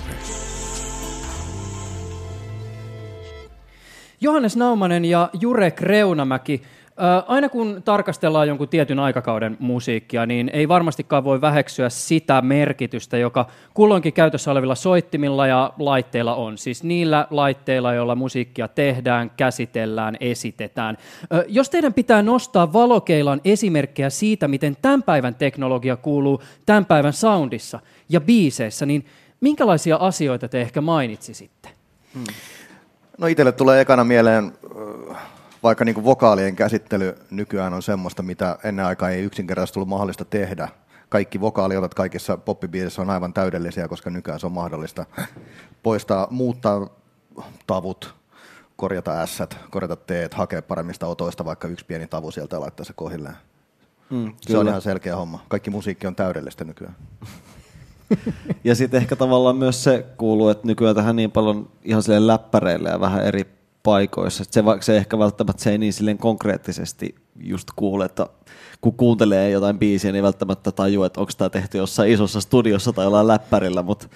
puheessa. Johannes Naumanen ja Jurek Reunamäki Aina kun tarkastellaan jonkun tietyn aikakauden musiikkia, niin ei varmastikaan voi väheksyä sitä merkitystä, joka kulloinkin käytössä olevilla soittimilla ja laitteilla on. Siis niillä laitteilla, joilla musiikkia tehdään, käsitellään, esitetään. Jos teidän pitää nostaa valokeilan esimerkkejä siitä, miten tämän päivän teknologia kuuluu tämän päivän soundissa ja biiseissä, niin minkälaisia asioita te ehkä mainitsisitte? Hmm. No itselle tulee ekana mieleen vaikka niin kuin vokaalien käsittely nykyään on semmoista, mitä ennen aikaa ei yksinkertaisesti ollut mahdollista tehdä. Kaikki vokaaliotat kaikissa poppibiisissä on aivan täydellisiä, koska nykyään se on mahdollista poistaa, muuttaa tavut, korjata ässät, korjata teet, hakea paremmista otoista vaikka yksi pieni tavu sieltä ja laittaa se kohilleen. Mm, se on ihan selkeä homma. Kaikki musiikki on täydellistä nykyään. Ja sitten ehkä tavallaan myös se kuuluu, että nykyään tähän niin paljon ihan sille läppäreille ja vähän eri paikoissa. Se, se ehkä välttämättä se ei niin silleen konkreettisesti just kuule, että kun kuuntelee jotain biisiä, niin välttämättä tajuu, että onko tämä tehty jossain isossa studiossa tai jollain läppärillä, mutta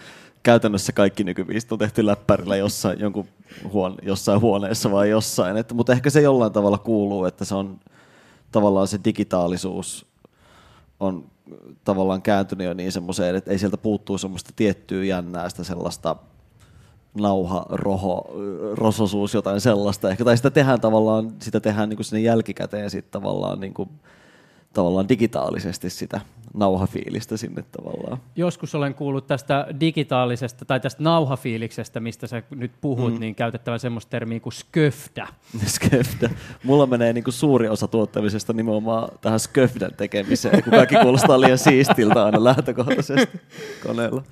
käytännössä kaikki nykybiisit on tehty läppärillä jossain, jonkun huone, jossain huoneessa vai jossain. Että, mutta ehkä se jollain tavalla kuuluu, että se on tavallaan se digitaalisuus on tavallaan kääntynyt jo niin semmoiseen, että ei sieltä puuttuu semmoista tiettyä jännää sitä sellaista nauha, roho, rososuus, jotain sellaista. Ehkä, tai sitä tehdään tavallaan, sitä tehdään niin kuin sinne jälkikäteen sit tavallaan, niin kuin, tavallaan digitaalisesti sitä nauhafiilistä sinne tavallaan. Joskus olen kuullut tästä digitaalisesta tai tästä nauhafiiliksestä, mistä sä nyt puhut, mm. niin käytettävän semmoista termiä kuin sköfdä. sköfdä. Mulla menee niin kuin suuri osa tuottamisesta nimenomaan tähän sköfdän tekemiseen, kun kaikki kuulostaa liian siistiltä aina lähtökohtaisesti koneella.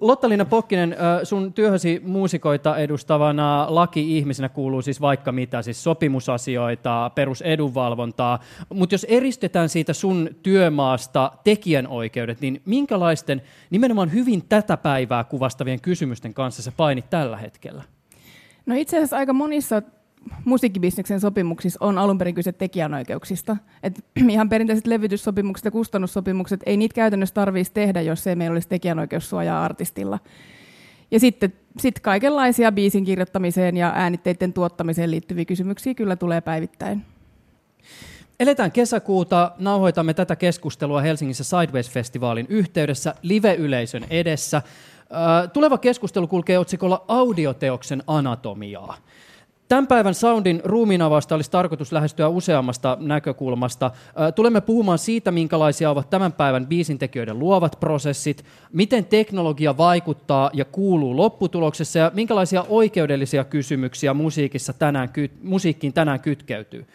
Lotta-Liina Pokkinen, sun työhösi muusikoita edustavana laki-ihmisenä kuuluu siis vaikka mitä, siis sopimusasioita, perusedunvalvontaa, mutta jos eristetään siitä sun työmaasta tekijänoikeudet, niin minkälaisten nimenomaan hyvin tätä päivää kuvastavien kysymysten kanssa sä painit tällä hetkellä? No itse asiassa aika monissa musiikkibisneksen sopimuksissa on alun perin kyse tekijänoikeuksista. Et ihan perinteiset levytyssopimukset ja kustannussopimukset, ei niitä käytännössä tarvitsisi tehdä, jos ei meillä olisi tekijänoikeussuojaa artistilla. Ja sitten sit kaikenlaisia biisin kirjoittamiseen ja äänitteiden tuottamiseen liittyviä kysymyksiä kyllä tulee päivittäin. Eletään kesäkuuta, nauhoitamme tätä keskustelua Helsingissä Sideways-festivaalin yhteydessä live-yleisön edessä. Tuleva keskustelu kulkee otsikolla Audioteoksen anatomiaa. Tämän päivän Soundin ruumiinavausta olisi tarkoitus lähestyä useammasta näkökulmasta. Tulemme puhumaan siitä, minkälaisia ovat tämän päivän biisintekijöiden luovat prosessit, miten teknologia vaikuttaa ja kuuluu lopputuloksessa ja minkälaisia oikeudellisia kysymyksiä musiikissa tänään, musiikkiin tänään kytkeytyy.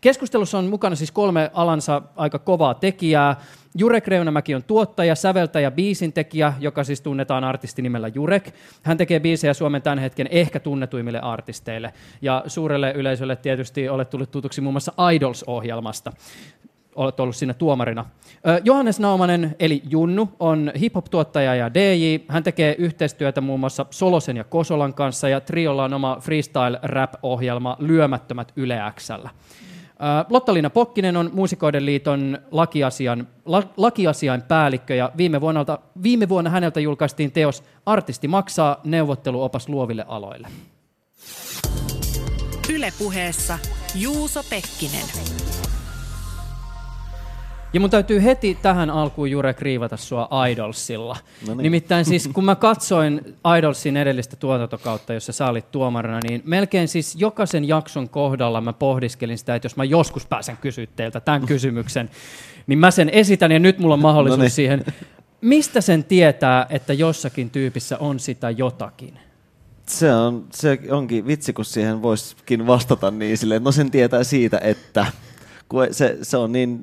Keskustelussa on mukana siis kolme alansa aika kovaa tekijää. Jurek Reunamäki on tuottaja, säveltäjä, biisintekijä, joka siis tunnetaan artistinimellä Jurek. Hän tekee biisejä Suomen tämän hetken ehkä tunnetuimmille artisteille. Ja suurelle yleisölle tietysti olet tullut tutuksi muun muassa Idols-ohjelmasta olet ollut siinä tuomarina. Johannes Naumanen, eli Junnu, on hip-hop-tuottaja ja DJ. Hän tekee yhteistyötä muun muassa Solosen ja Kosolan kanssa, ja Triolla on oma freestyle-rap-ohjelma Lyömättömät Yle Xllä. Lotta-Liina Pokkinen on Muusikoiden liiton lakiasian, la, lakiasiain päällikkö ja viime vuonna, viime vuonna häneltä julkaistiin teos Artisti maksaa neuvotteluopas luoville aloille. Ylepuheessa Juuso Pekkinen. Ja mun täytyy heti tähän alkuun Jure kriivata sua Idolsilla. No niin. Nimittäin siis kun mä katsoin Idolsin edellistä tuotantokautta, jossa sä olit tuomarina, niin melkein siis jokaisen jakson kohdalla mä pohdiskelin sitä, että jos mä joskus pääsen kysyä teiltä tämän kysymyksen, niin mä sen esitän ja nyt mulla on mahdollisuus no niin. siihen. Mistä sen tietää, että jossakin tyypissä on sitä jotakin? Se, on, se onkin vitsi, kun siihen voisikin vastata niin silleen, no sen tietää siitä, että kun se, se, on niin,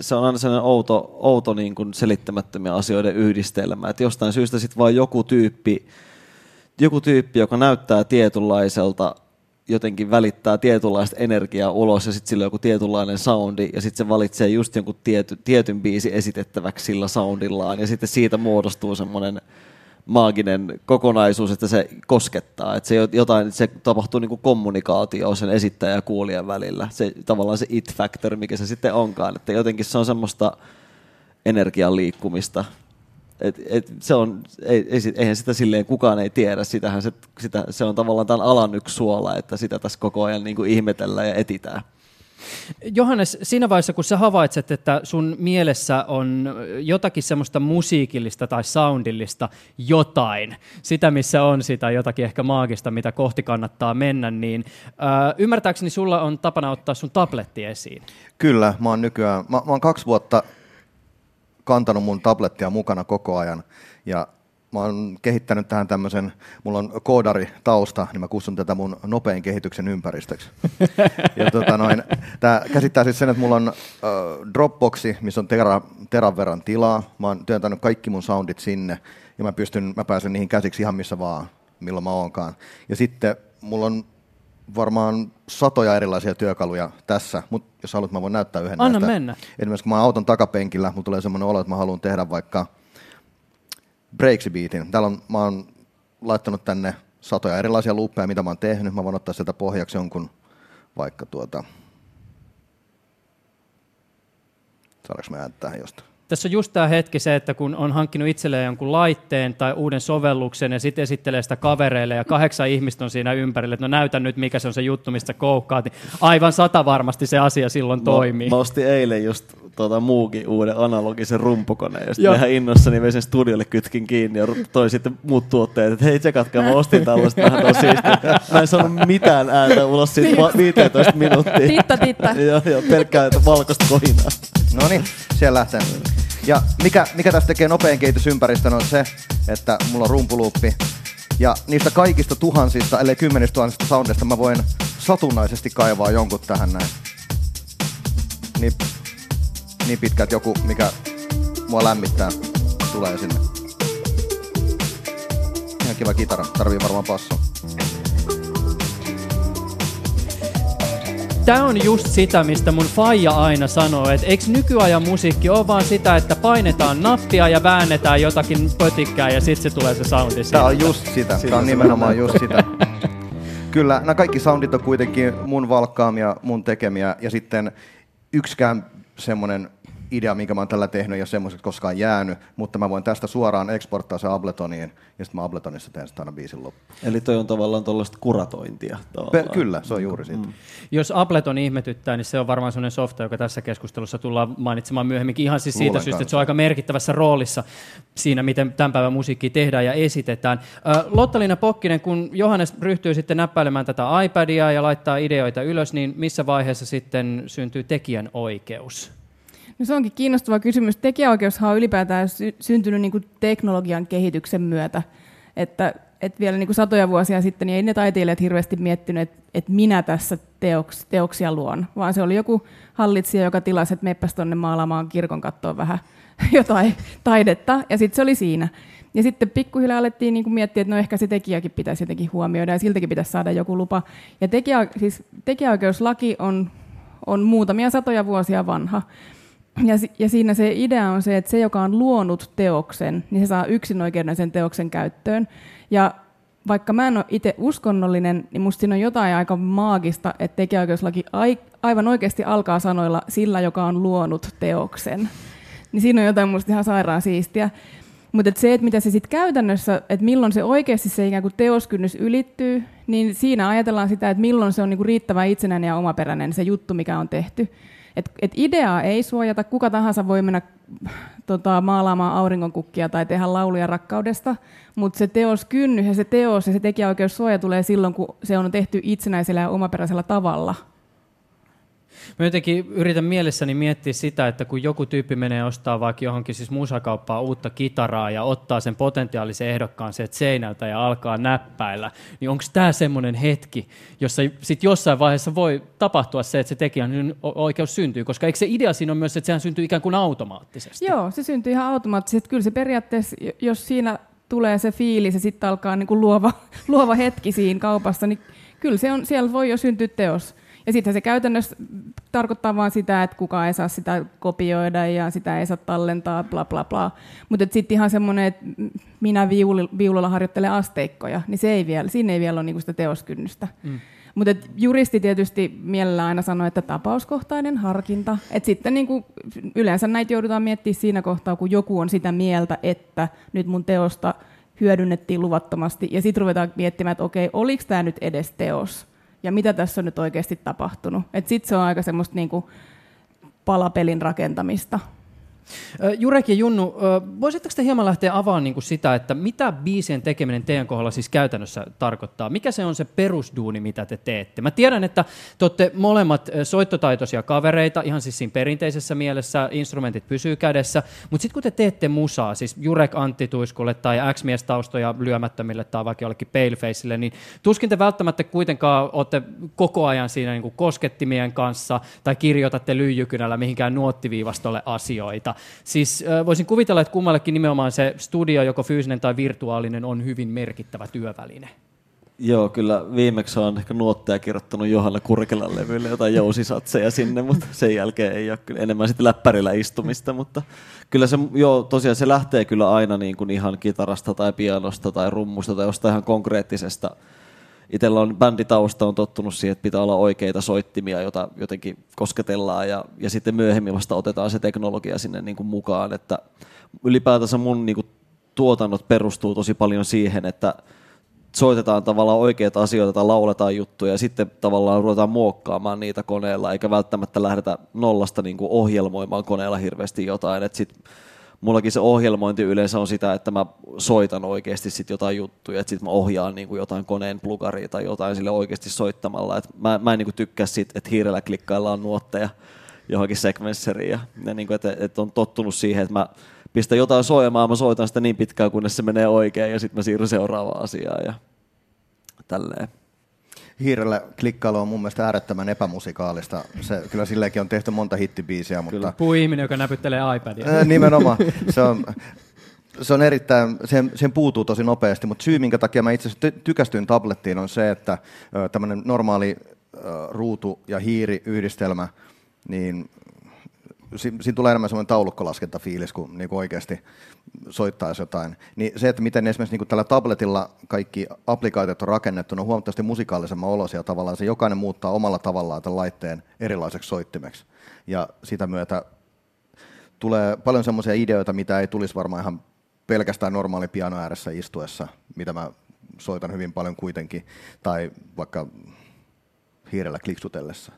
se on aina sellainen outo, outo niin kuin selittämättömiä asioiden yhdistelmä, että jostain syystä sitten vaan joku tyyppi, joku tyyppi, joka näyttää tietynlaiselta, jotenkin välittää tietynlaista energiaa ulos ja sitten sillä on joku tietynlainen soundi ja sitten se valitsee just jonkun tiety, tietyn biisi esitettäväksi sillä soundillaan ja sitten siitä muodostuu semmoinen maaginen kokonaisuus, että se koskettaa, että se, jotain, se tapahtuu niin kommunikaatio sen esittäjä ja kuulijan välillä, se tavallaan se it factor, mikä se sitten onkaan, että jotenkin se on semmoista energian liikkumista, Et, et se on, ei, ei, eihän sitä silleen kukaan ei tiedä, Sitähän se, sitä, se on tavallaan tämän alan yksi suola, että sitä tässä koko ajan niin ihmetellään ja etitään. Johannes, siinä vaiheessa kun sä havaitset, että sun mielessä on jotakin semmoista musiikillista tai soundillista jotain, sitä missä on sitä jotakin ehkä maagista, mitä kohti kannattaa mennä, niin äh, ymmärtääkseni sulla on tapana ottaa sun tabletti esiin. Kyllä, mä oon nykyään, mä, mä oon kaksi vuotta kantanut mun tablettia mukana koko ajan ja mä oon kehittänyt tähän tämmöisen, mulla on koodari tausta, niin mä kutsun tätä mun nopein kehityksen ympäristöksi. ja tota noin, tää käsittää siis sen, että mulla on äh, Dropboxi, missä on tera, teran verran tilaa. Mä oon työntänyt kaikki mun soundit sinne ja mä pystyn, mä pääsen niihin käsiksi ihan missä vaan, milloin mä oonkaan. Ja sitten mulla on varmaan satoja erilaisia työkaluja tässä, mutta jos haluat, mä voin näyttää yhden Anna näistä. mennä. Esimerkiksi kun mä auton takapenkillä, mulla tulee semmoinen olo, että mä haluan tehdä vaikka breaksibiitin. Täällä on, mä oon laittanut tänne satoja erilaisia luuppeja, mitä mä oon tehnyt. Mä voin ottaa sieltä pohjaksi jonkun vaikka tuota... Saadaanko mä ääntää jostain? Tässä on just tämä hetki se, että kun on hankkinut itselleen jonkun laitteen tai uuden sovelluksen ja sitten esittelee sitä kavereille ja kahdeksan ihmistä on siinä ympärillä, että no näytä nyt mikä se on se juttu, mistä koukkaat, niin aivan sata varmasti se asia silloin toimii. Mä, mä ostin eilen just tuota, muukin uuden analogisen rumpukoneen, ja Joo. sitten ihan innossani vein sen studiolle kytkin kiinni ja toi sitten muut tuotteet, että hei tsekatkaa, mä ostin tällaista vähän tosi siistiä. Mä en saanut mitään ääntä ulos siitä va- 15 minuuttia. Titta, titta. joo, joo, pelkkää että valkoista kohinaa. No niin, siellä lähtee. Ja mikä, mikä tästä tekee nopean kehitysympäristön on se, että mulla on rumpuluuppi. Ja niistä kaikista tuhansista, ellei kymmenistä tuhansista soundista mä voin satunnaisesti kaivaa jonkun tähän näin. Niin, niin pitkä, että joku, mikä mua lämmittää, tulee sinne. Ihan kiva kitara, tarvii varmaan passoa. Tämä on just sitä, mistä mun faija aina sanoo, että eikö nykyajan musiikki ole vaan sitä, että painetaan nappia ja väännetään jotakin pötikkää ja sitten se tulee se soundi Tää on just sitä. Tää on nimenomaan just sitä. Kyllä, nämä kaikki soundit on kuitenkin mun valkkaamia, mun tekemiä ja sitten yksikään semmoinen idea, minkä mä oon tällä tehnyt, ja semmoiset koskaan jäänyt, mutta mä voin tästä suoraan eksporttaa se Abletoniin, ja sitten mä Abletonissa teen sitä aina biisin loppuun. Eli toi on tavallaan tuollaista kuratointia. Pe- Tavallaan. kyllä, se on juuri siitä. Mm. Jos Ableton ihmetyttää, niin se on varmaan sellainen softa, joka tässä keskustelussa tullaan mainitsemaan myöhemminkin ihan siis siitä Luulen syystä, että se on aika merkittävässä roolissa siinä, miten tämän päivän musiikkia tehdään ja esitetään. Ö, Lotta-Liina Pokkinen, kun Johannes ryhtyy sitten näppäilemään tätä iPadia ja laittaa ideoita ylös, niin missä vaiheessa sitten syntyy tekijän oikeus? No se onkin kiinnostava kysymys. Tekijäoikeushan on ylipäätään sy- syntynyt niin kuin teknologian kehityksen myötä. Että, että vielä niin kuin satoja vuosia sitten niin ei ne taiteilijat hirveästi miettinyt, että, että minä tässä teoks, teoksia luon, vaan se oli joku hallitsija, joka tilasi, että meppäs tuonne maalaamaan kirkon kattoon vähän jotain taidetta, ja sitten se oli siinä. Ja sitten pikkuhiljaa alettiin niin miettiä, että no ehkä se tekijäkin pitäisi jotenkin huomioida, ja siltäkin pitäisi saada joku lupa. Ja tekijä, siis tekijäoikeuslaki on, on muutamia satoja vuosia vanha. Ja, ja siinä se idea on se, että se, joka on luonut teoksen, niin se saa yksinoikeuden sen teoksen käyttöön. Ja vaikka mä en ole itse uskonnollinen, niin musta siinä on jotain aika maagista, että tekijäoikeuslaki ai, aivan oikeasti alkaa sanoilla sillä, joka on luonut teoksen. Niin siinä on jotain musta ihan sairaan siistiä. Mutta se, että mitä se sitten käytännössä, että milloin se oikeasti se ikään kuin teoskynnys ylittyy, niin siinä ajatellaan sitä, että milloin se on niinku riittävän itsenäinen ja omaperäinen se juttu, mikä on tehty. Et, et ideaa ei suojata, kuka tahansa voi mennä tota, maalaamaan auringonkukkia tai tehdä lauluja rakkaudesta, mutta se teoskynnys ja se teos ja se tekijäoikeussuoja tulee silloin, kun se on tehty itsenäisellä ja omaperäisellä tavalla. Mä jotenkin yritän mielessäni miettiä sitä, että kun joku tyyppi menee ostaa vaikka johonkin siis musakauppaan uutta kitaraa ja ottaa sen potentiaalisen ehdokkaan sieltä seinältä ja alkaa näppäillä, niin onko tämä semmoinen hetki, jossa sitten jossain vaiheessa voi tapahtua se, että se tekijän oikeus syntyy, koska eikö se idea siinä on myös, että sehän syntyy ikään kuin automaattisesti? Joo, se syntyy ihan automaattisesti. Kyllä se periaatteessa, jos siinä tulee se fiilis ja sitten alkaa niin kuin luova, luova hetki siinä kaupassa, niin kyllä se on, siellä voi jo syntyä teos. Ja sitten se käytännössä tarkoittaa vain sitä, että kukaan ei saa sitä kopioida ja sitä ei saa tallentaa, bla bla bla. Mutta sitten ihan semmoinen, että minä viulilla harjoittelen asteikkoja, niin se ei vielä, siinä ei vielä ole niinku sitä teoskynnystä. Mm. Mutta juristi tietysti mielellään aina sanoo, että tapauskohtainen harkinta. Et sitten niin kuin, yleensä näitä joudutaan miettimään siinä kohtaa, kun joku on sitä mieltä, että nyt mun teosta hyödynnettiin luvattomasti, ja sitten ruvetaan miettimään, että okei, oliko tämä nyt edes teos, ja mitä tässä on nyt oikeasti tapahtunut. Sitten se on aika semmoista niin kuin palapelin rakentamista. Jurek ja Junnu, voisitteko te hieman lähteä avaamaan niin sitä, että mitä biisien tekeminen teidän kohdalla siis käytännössä tarkoittaa? Mikä se on se perusduuni, mitä te teette? Mä tiedän, että te olette molemmat soittotaitoisia kavereita, ihan siis siinä perinteisessä mielessä, instrumentit pysyy kädessä, mutta sitten kun te teette musaa, siis Jurek Antti Tuiskulle tai X-mies taustoja lyömättömille tai vaikka jollekin Palefaceille, niin tuskin te välttämättä kuitenkaan olette koko ajan siinä niin koskettimien kanssa tai kirjoitatte lyijykynällä mihinkään nuottiviivastolle asioita. Siis voisin kuvitella, että kummallekin nimenomaan se studio, joko fyysinen tai virtuaalinen, on hyvin merkittävä työväline. Joo, kyllä viimeksi on ehkä nuotteja kirjoittanut Johanna Kurkelan levylle jotain jousisatseja sinne, mutta sen jälkeen ei ole kyllä enemmän sitten läppärillä istumista, mutta kyllä se, joo, tosiaan se lähtee kyllä aina niin kuin ihan kitarasta tai pianosta tai rummusta tai jostain ihan konkreettisesta itsellä on bänditausta, on tottunut siihen, että pitää olla oikeita soittimia, joita jotenkin kosketellaan ja, ja sitten myöhemmin vasta otetaan se teknologia sinne niin kuin mukaan, että ylipäätänsä mun niin kuin tuotannot perustuu tosi paljon siihen, että soitetaan tavallaan oikeita asioita tai lauletaan juttuja ja sitten tavallaan ruvetaan muokkaamaan niitä koneella, eikä välttämättä lähdetä nollasta niin kuin ohjelmoimaan koneella hirveästi jotain. Et sit mullakin se ohjelmointi yleensä on sitä, että mä soitan oikeasti sit jotain juttuja, että sitten mä ohjaan niin kuin jotain koneen plugaria tai jotain sille oikeasti soittamalla. Et mä, mä en niin kuin tykkää siitä, että hiirellä klikkaillaan nuotteja johonkin sekvensseriin. Ja, ja niin kuin, että, että on tottunut siihen, että mä pistän jotain soimaan, mä soitan sitä niin pitkään, kunnes se menee oikein ja sitten mä siirryn seuraavaan asiaan ja tälleen hiirellä klikkailu on mun mielestä äärettömän epämusikaalista. Se, kyllä silleenkin on tehty monta hittibiisiä, mutta... Kyllä. Puu ihminen, joka näpyttelee iPadia. Nimenomaan. Se on, se on erittäin, sen, sen puutuu tosi nopeasti, mutta syy, minkä takia mä itse asiassa tykästyin tablettiin, on se, että tämmöinen normaali ruutu- ja hiiri-yhdistelmä, niin siinä tulee enemmän semmoinen taulukkolaskentafiilis kuin, niin kuin oikeasti soittaisi jotain. Niin se, että miten esimerkiksi niin tällä tabletilla kaikki applikaatiot on rakennettu, on huomattavasti musikaalisemman olosia tavallaan. Se jokainen muuttaa omalla tavallaan tämän laitteen erilaiseksi soittimeksi. Ja sitä myötä tulee paljon semmoisia ideoita, mitä ei tulisi varmaan ihan pelkästään normaali piano ääressä istuessa, mitä mä soitan hyvin paljon kuitenkin, tai vaikka hiirellä kliksutellessa.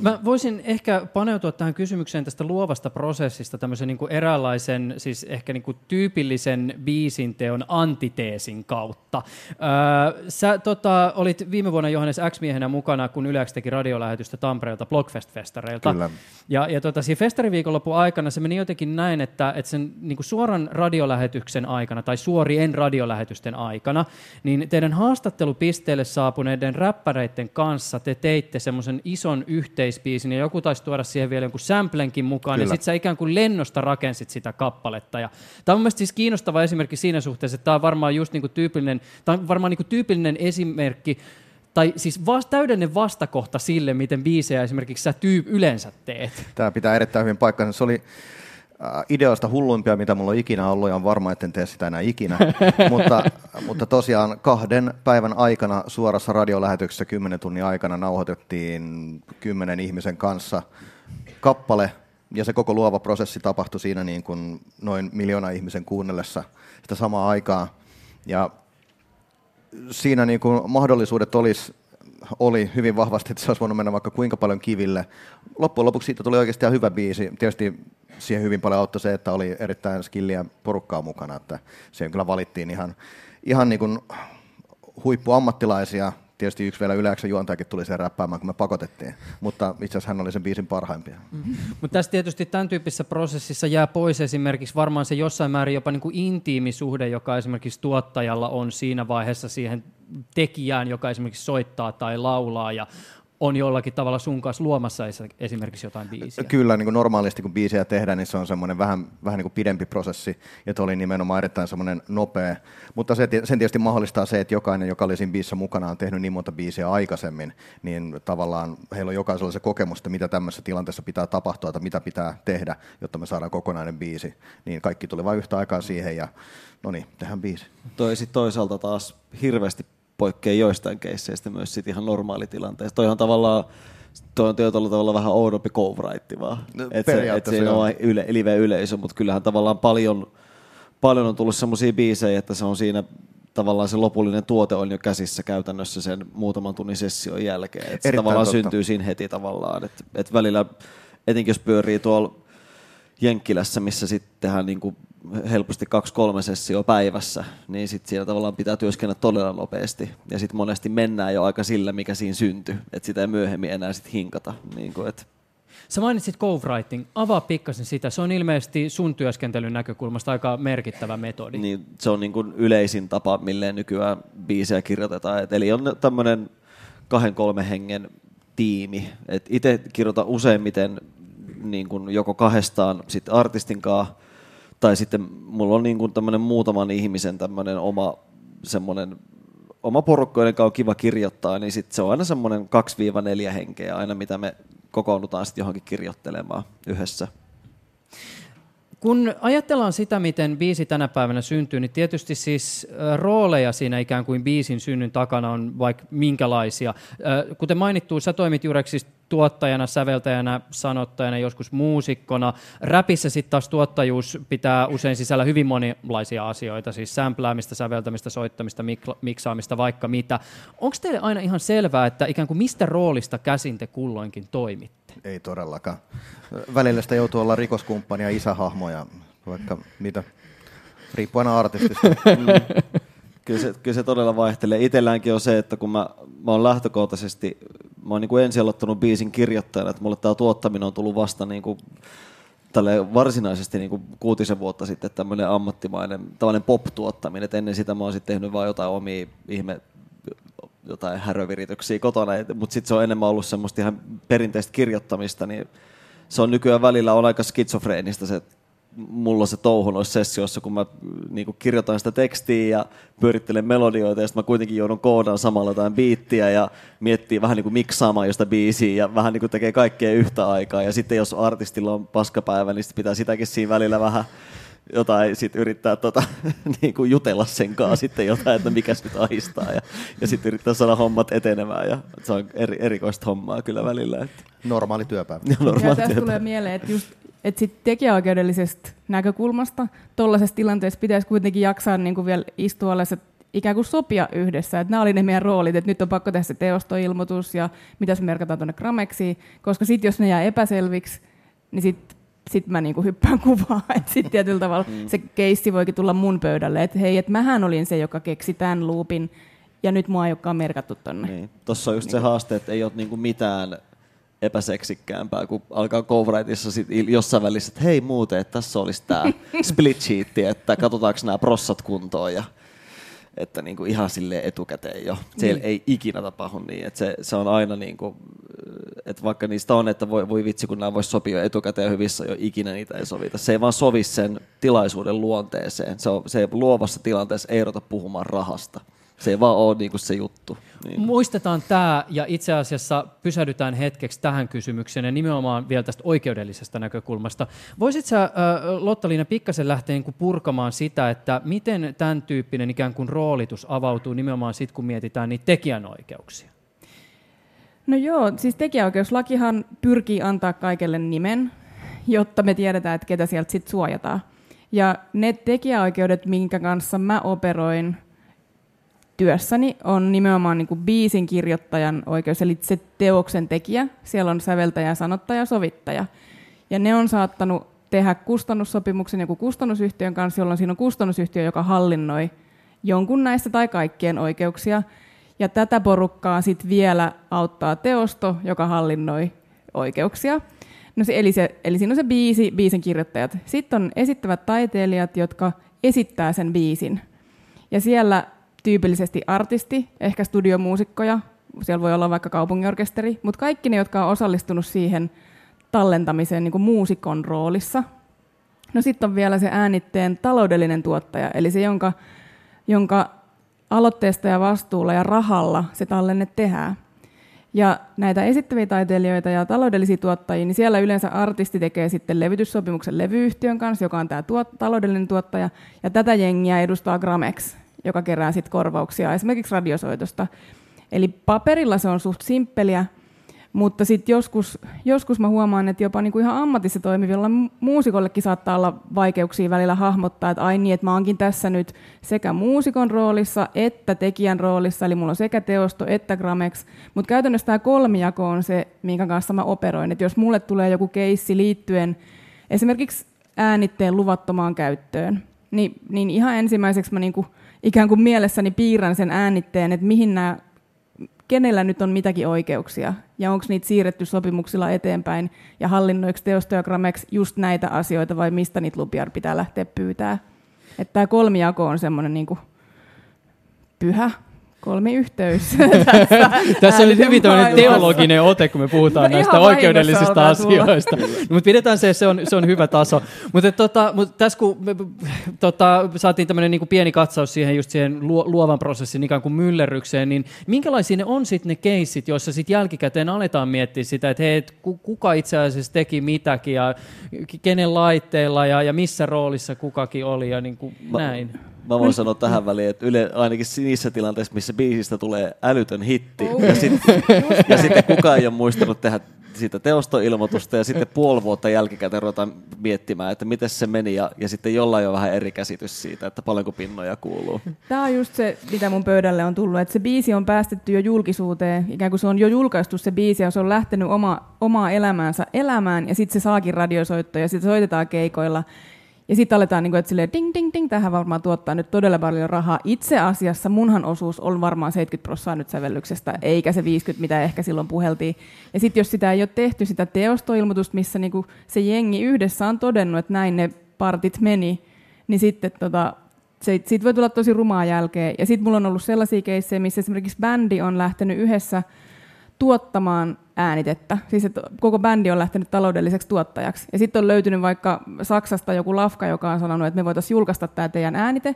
Mä voisin ehkä paneutua tähän kysymykseen tästä luovasta prosessista tämmöisen niin kuin eräänlaisen, siis ehkä niin kuin tyypillisen biisinteon antiteesin kautta. Öö, sä tota, olit viime vuonna Johannes X-miehenä mukana, kun Yle X teki radiolähetystä Tampereelta Blockfest-festareilta. Kyllä. Ja, ja tota, siinä festariviikonlopun aikana se meni jotenkin näin, että, että sen niin kuin suoran radiolähetyksen aikana tai suorien radiolähetysten aikana, niin teidän haastattelupisteelle saapuneiden räppäreiden kanssa te teitte semmoisen ison yhteispiisin ja joku taisi tuoda siihen vielä jonkun samplenkin mukaan Kyllä. ja sitten sä ikään kuin lennosta rakensit sitä kappaletta. Ja tämä on mielestäni siis kiinnostava esimerkki siinä suhteessa, että tämä on varmaan just niinku tyypillinen, tämä on varmaan niinku tyypillinen esimerkki tai siis vast, täydellinen vastakohta sille, miten biisejä esimerkiksi sä tyyp yleensä teet. Tämä pitää erittäin hyvin paikkansa. Se oli ideoista hulluimpia, mitä mulla on ikinä ollut, ja on varma, etten tee sitä enää ikinä. mutta, mutta tosiaan kahden päivän aikana suorassa radiolähetyksessä kymmenen tunnin aikana nauhoitettiin kymmenen ihmisen kanssa kappale, ja se koko luova prosessi tapahtui siinä niin kuin noin miljoona ihmisen kuunnellessa sitä samaa aikaa. Ja siinä niin kuin mahdollisuudet olisi oli hyvin vahvasti, että se olisi voinut mennä vaikka kuinka paljon kiville. Loppujen lopuksi siitä tuli oikeasti hyvä biisi. Tietysti siihen hyvin paljon auttoi se, että oli erittäin skilliä porukkaa mukana, että siihen kyllä valittiin ihan, ihan niin kuin huippuammattilaisia. Tietysti yksi vielä yleensä juontajakin tuli sen räppäämään, kun me pakotettiin, mutta itse asiassa hän oli sen biisin parhaimpia. Mm-hmm. Mutta tässä tietysti tämän tyyppisessä prosessissa jää pois esimerkiksi varmaan se jossain määrin jopa niin kuin intiimisuhde, joka esimerkiksi tuottajalla on siinä vaiheessa siihen tekijään, joka esimerkiksi soittaa tai laulaa ja on jollakin tavalla sun kanssa luomassa esimerkiksi jotain biisiä. Kyllä, niin kuin normaalisti kun biisejä tehdään, niin se on semmoinen vähän, vähän niin kuin pidempi prosessi, ja oli nimenomaan erittäin semmoinen nopea. Mutta se, sen tietysti mahdollistaa se, että jokainen, joka oli siinä biisissä mukana, on tehnyt niin monta biisiä aikaisemmin, niin tavallaan heillä on jokaisella se kokemus, että mitä tämmöisessä tilanteessa pitää tapahtua, että mitä pitää tehdä, jotta me saadaan kokonainen biisi. Niin kaikki tuli vain yhtä aikaa siihen, ja no niin, tehdään biisi. Toi sitten toisaalta taas hirveästi poikkeaa joistain keisseistä myös sit ihan normaalitilanteesta. Toi on tavallaan Tuo on tietyllä tavalla vähän oudompi co-write vaan. No, että se, et se ei ole yle, live-yleisö, mutta kyllähän tavallaan paljon, paljon on tullut semmoisia biisejä, että se on siinä tavallaan se lopullinen tuote on jo käsissä käytännössä sen muutaman tunnin session jälkeen. Että se tavallaan totta. syntyy siinä heti tavallaan. Että et välillä, etenkin jos pyörii tuolla Jenkkilässä, missä sitten tehdään niin kuin helposti kaksi-kolme sessioa päivässä, niin sitten siellä tavallaan pitää työskennellä todella nopeasti. Ja sitten monesti mennään jo aika sillä, mikä siinä syntyi, että sitä ei myöhemmin enää sitten hinkata. Niin kuin, että Sä mainitsit co-writing. Avaa pikkasen sitä. Se on ilmeisesti sun työskentelyn näkökulmasta aika merkittävä metodi. Niin, se on niin kuin yleisin tapa, milleen nykyään biisejä kirjoitetaan. Et eli on tämmöinen kahden kolme hengen tiimi. itse kirjoitan useimmiten niin kuin joko kahdestaan sit artistin kanssa, tai sitten mulla on niin kuin tämmöinen muutaman ihmisen tämmöinen oma semmoinen oma porukka, joka on kiva kirjoittaa, niin sit se on aina semmoinen 2-4 henkeä aina, mitä me kokoonnutaan sitten johonkin kirjoittelemaan yhdessä. Kun ajatellaan sitä, miten biisi tänä päivänä syntyy, niin tietysti siis rooleja siinä ikään kuin biisin synnyn takana on vaikka minkälaisia. Kuten mainittu, sä toimit juuri siis tuottajana, säveltäjänä, sanottajana, joskus muusikkona. Räpissä sitten taas tuottajuus pitää usein sisällä hyvin monilaisia asioita, siis sämpläämistä, säveltämistä, soittamista, miksaamista, vaikka mitä. Onko teille aina ihan selvää, että ikään kuin mistä roolista käsin te kulloinkin toimitte? Ei todellakaan. Välillä sitä joutuu olla rikoskumppani ja isähahmoja, vaikka mitä, riippuen artistista. kyllä se, kyllä se todella vaihtelee. Itselläänkin on se, että kun mä, mä oon lähtökohtaisesti, mä oon niin kuin ensin aloittanut biisin kirjoittajana, että mulle tämä tuottaminen on tullut vasta niin kuin, tälle varsinaisesti niin kuin kuutisen vuotta sitten tämmöinen ammattimainen tällainen pop-tuottaminen, että ennen sitä mä oon sitten tehnyt vain jotain omia ihme jotain härövirityksiä kotona, mutta sitten se on enemmän ollut semmoista ihan perinteistä kirjoittamista, niin se on nykyään välillä on aika skitsofreenista se mulla se touhu noissa sessioissa, kun mä niin kuin kirjoitan sitä tekstiä ja pyörittelen melodioita ja sitten mä kuitenkin joudun koodaan samalla jotain biittiä ja miettii vähän niin kuin miksaamaan josta biisiä ja vähän niin kuin tekee kaikkea yhtä aikaa. Ja sitten jos artistilla on paskapäivä, niin sit pitää sitäkin siinä välillä vähän jotain sit yrittää tota, niin kuin jutella sen kanssa sitten jotain, että mikä nyt ahistaa ja, ja sitten yrittää saada hommat etenemään ja se on eri, erikoista hommaa kyllä välillä. Että. Normaali työpäivä. Normaali ja tästä tulee mieleen, että just että sitten tekijäoikeudellisesta näkökulmasta tuollaisessa tilanteessa pitäisi kuitenkin jaksaa niin kuin vielä istua alas, ikään kuin sopia yhdessä. Että nämä oli ne meidän roolit, että nyt on pakko tehdä se teostoilmoitus ja mitä se merkataan tuonne Grameksiin, koska sitten jos ne jää epäselviksi, niin sitten sit mä niinku hyppään kuvaa. Että sitten tietyllä tavalla mm. se keissi voikin tulla mun pöydälle, että hei, että mähän olin se, joka keksi tämän loopin, ja nyt mua ei olekaan merkattu tonne. Niin. Tuossa on just niin. se haaste, että ei ole niinku mitään epäseksikkäämpää, kun alkaa Coverightissa jossain välissä, että hei muuten, että tässä olisi tämä split sheet, että katsotaanko nämä prossat kuntoon ja että niin kuin ihan sille etukäteen jo. Se niin. ei ikinä tapahdu niin, että se, se on aina niin kuin, että vaikka niistä on, että voi, voi vitsi, kun nämä voisi sopia etukäteen hyvissä, jo ikinä niitä ei sovita. Se ei vaan sovi sen tilaisuuden luonteeseen. Se, on, se luovassa tilanteessa ei erota puhumaan rahasta. Se ei vaan ole niinku se juttu. Niin. Muistetaan tämä ja itse asiassa pysähdytään hetkeksi tähän kysymykseen ja nimenomaan vielä tästä oikeudellisesta näkökulmasta. Voisitko sä, Lotta-Liina, pikkasen lähteä niin purkamaan sitä, että miten tämän tyyppinen ikään kuin roolitus avautuu nimenomaan sitten, kun mietitään niitä tekijänoikeuksia? No joo, siis tekijäoikeuslakihan pyrkii antaa kaikelle nimen, jotta me tiedetään, että ketä sieltä sitten suojataan. Ja ne tekijäoikeudet, minkä kanssa mä operoin työssäni on nimenomaan niin kuin biisin kirjoittajan oikeus, eli se teoksen tekijä. Siellä on säveltäjä, sanottaja, sovittaja. Ja ne on saattanut tehdä kustannussopimuksen joku kustannusyhtiön kanssa, jolloin siinä on kustannusyhtiö, joka hallinnoi jonkun näistä tai kaikkien oikeuksia. Ja tätä porukkaa sitten vielä auttaa teosto, joka hallinnoi oikeuksia. No se, eli, se, eli siinä on se biisi, biisin kirjoittajat. Sitten on esittävät taiteilijat, jotka esittää sen biisin. Ja siellä tyypillisesti artisti, ehkä studiomuusikkoja, siellä voi olla vaikka kaupunginorkesteri, mutta kaikki ne, jotka on osallistunut siihen tallentamiseen niin kuin muusikon roolissa. No sitten on vielä se äänitteen taloudellinen tuottaja, eli se, jonka, jonka aloitteesta ja vastuulla ja rahalla se tallenne tehdään. Ja näitä esittäviä taiteilijoita ja taloudellisia tuottajia, niin siellä yleensä artisti tekee sitten levytyssopimuksen levyyhtiön kanssa, joka on tämä tuot, taloudellinen tuottaja, ja tätä jengiä edustaa Gramex, joka kerää sit korvauksia esimerkiksi radiosoitosta. Eli paperilla se on suht simppeliä, mutta sitten joskus, joskus mä huomaan, että jopa niinku ihan ammatissa toimivilla muusikollekin saattaa olla vaikeuksia välillä hahmottaa, että ai niin, että mä oonkin tässä nyt sekä muusikon roolissa että tekijän roolissa, eli mulla on sekä teosto että Gramex, mutta käytännössä tämä kolmijako on se, minkä kanssa mä operoin, että jos mulle tulee joku keissi liittyen esimerkiksi äänitteen luvattomaan käyttöön, niin, niin ihan ensimmäiseksi mä niinku ikään kuin mielessäni piirrän sen äänitteen, että mihin nämä kenellä nyt on mitäkin oikeuksia? Ja onko niitä siirretty sopimuksilla eteenpäin? Ja hallinnoiko teosto ja Gramex just näitä asioita vai mistä niitä lupia pitää lähteä pyytää. Että tämä kolmijako on semmoinen niin pyhä kolmiyhteys. Tässä oli hyvin tämmöinen teologinen ote, kun me puhutaan no, näistä oikeudellisista asioista. no, mutta pidetään se, se on, se on hyvä taso. Mutta tota, mut tässä kun me, tota, saatiin tämmöinen niinku pieni katsaus siihen just siihen luovan prosessin ikään kuin myllerrykseen, niin minkälaisia ne on sitten ne keissit, joissa sitten jälkikäteen aletaan miettiä sitä, että hei, kuka itse asiassa teki mitäkin ja kenen laitteilla ja, ja missä roolissa kukakin oli ja niin kuin näin. Mä voin sanoa tähän väliin, että yle, ainakin niissä tilanteissa, missä biisistä tulee älytön hitti, oh. ja, sit, ja sitten kukaan ei ole muistanut tehdä siitä teostoilmoitusta, ja sitten puoli vuotta jälkikäteen ruvetaan miettimään, että miten se meni, ja, ja sitten jollain on vähän eri käsitys siitä, että paljonko pinnoja kuuluu. Tämä on just se, mitä mun pöydälle on tullut, että se biisi on päästetty jo julkisuuteen, ikään kuin se on jo julkaistu se biisi, ja se on lähtenyt oma, omaa elämäänsä elämään, ja sitten se saakin radiosoittoja, ja sitten soitetaan keikoilla, ja sitten aletaan niin kuin, että silleen, ding, ding, ding, tähän varmaan tuottaa nyt todella paljon rahaa. Itse asiassa munhan osuus on varmaan 70 prosenttia nyt sävellyksestä, eikä se 50, mitä ehkä silloin puheltiin. Ja sitten jos sitä ei ole tehty, sitä teostoilmoitusta, missä niin kuin se jengi yhdessä on todennut, että näin ne partit meni, niin sitten tota, se, siitä voi tulla tosi rumaa jälkeen. Ja sitten mulla on ollut sellaisia keissejä, missä esimerkiksi bändi on lähtenyt yhdessä tuottamaan äänitettä. Siis että koko bändi on lähtenyt taloudelliseksi tuottajaksi. Ja sitten on löytynyt vaikka Saksasta joku lafka, joka on sanonut, että me voitaisiin julkaista tämä teidän äänite,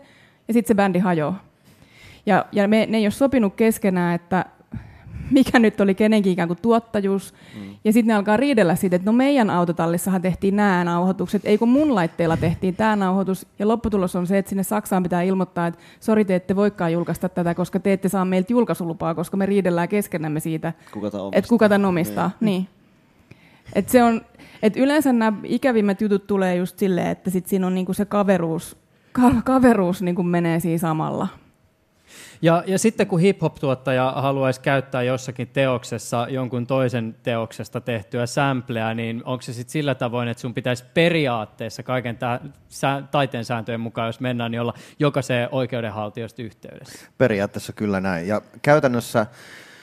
ja sitten se bändi hajoaa. Ja, ja me, ne ei ole sopinut keskenään, että mikä nyt oli kenenkin ikään kuin tuottajuus. Mm. Ja sitten ne alkaa riidellä siitä, että no meidän autotallissahan tehtiin nämä nauhoitukset, ei kun mun laitteella tehtiin tämä nauhoitus. Ja lopputulos on se, että sinne Saksaan pitää ilmoittaa, että sori te ette voikaan julkaista tätä, koska te ette saa meiltä julkaisulupaa, koska me riidellään keskenämme siitä, kuka että kuka tämän omistaa. Niin. niin. Et se on, et yleensä nämä ikävimmät jutut tulee just silleen, että sit siinä on niinku se kaveruus, ka- kaveruus niinku menee siinä samalla. Ja, ja sitten kun hip-hop-tuottaja haluaisi käyttää jossakin teoksessa jonkun toisen teoksesta tehtyä sampleä, niin onko se sitten sillä tavoin, että sun pitäisi periaatteessa kaiken sä, taiteen sääntöjen mukaan, jos mennään, niin olla jokaiseen oikeudenhaltijoista yhteydessä? Periaatteessa kyllä näin. Ja käytännössä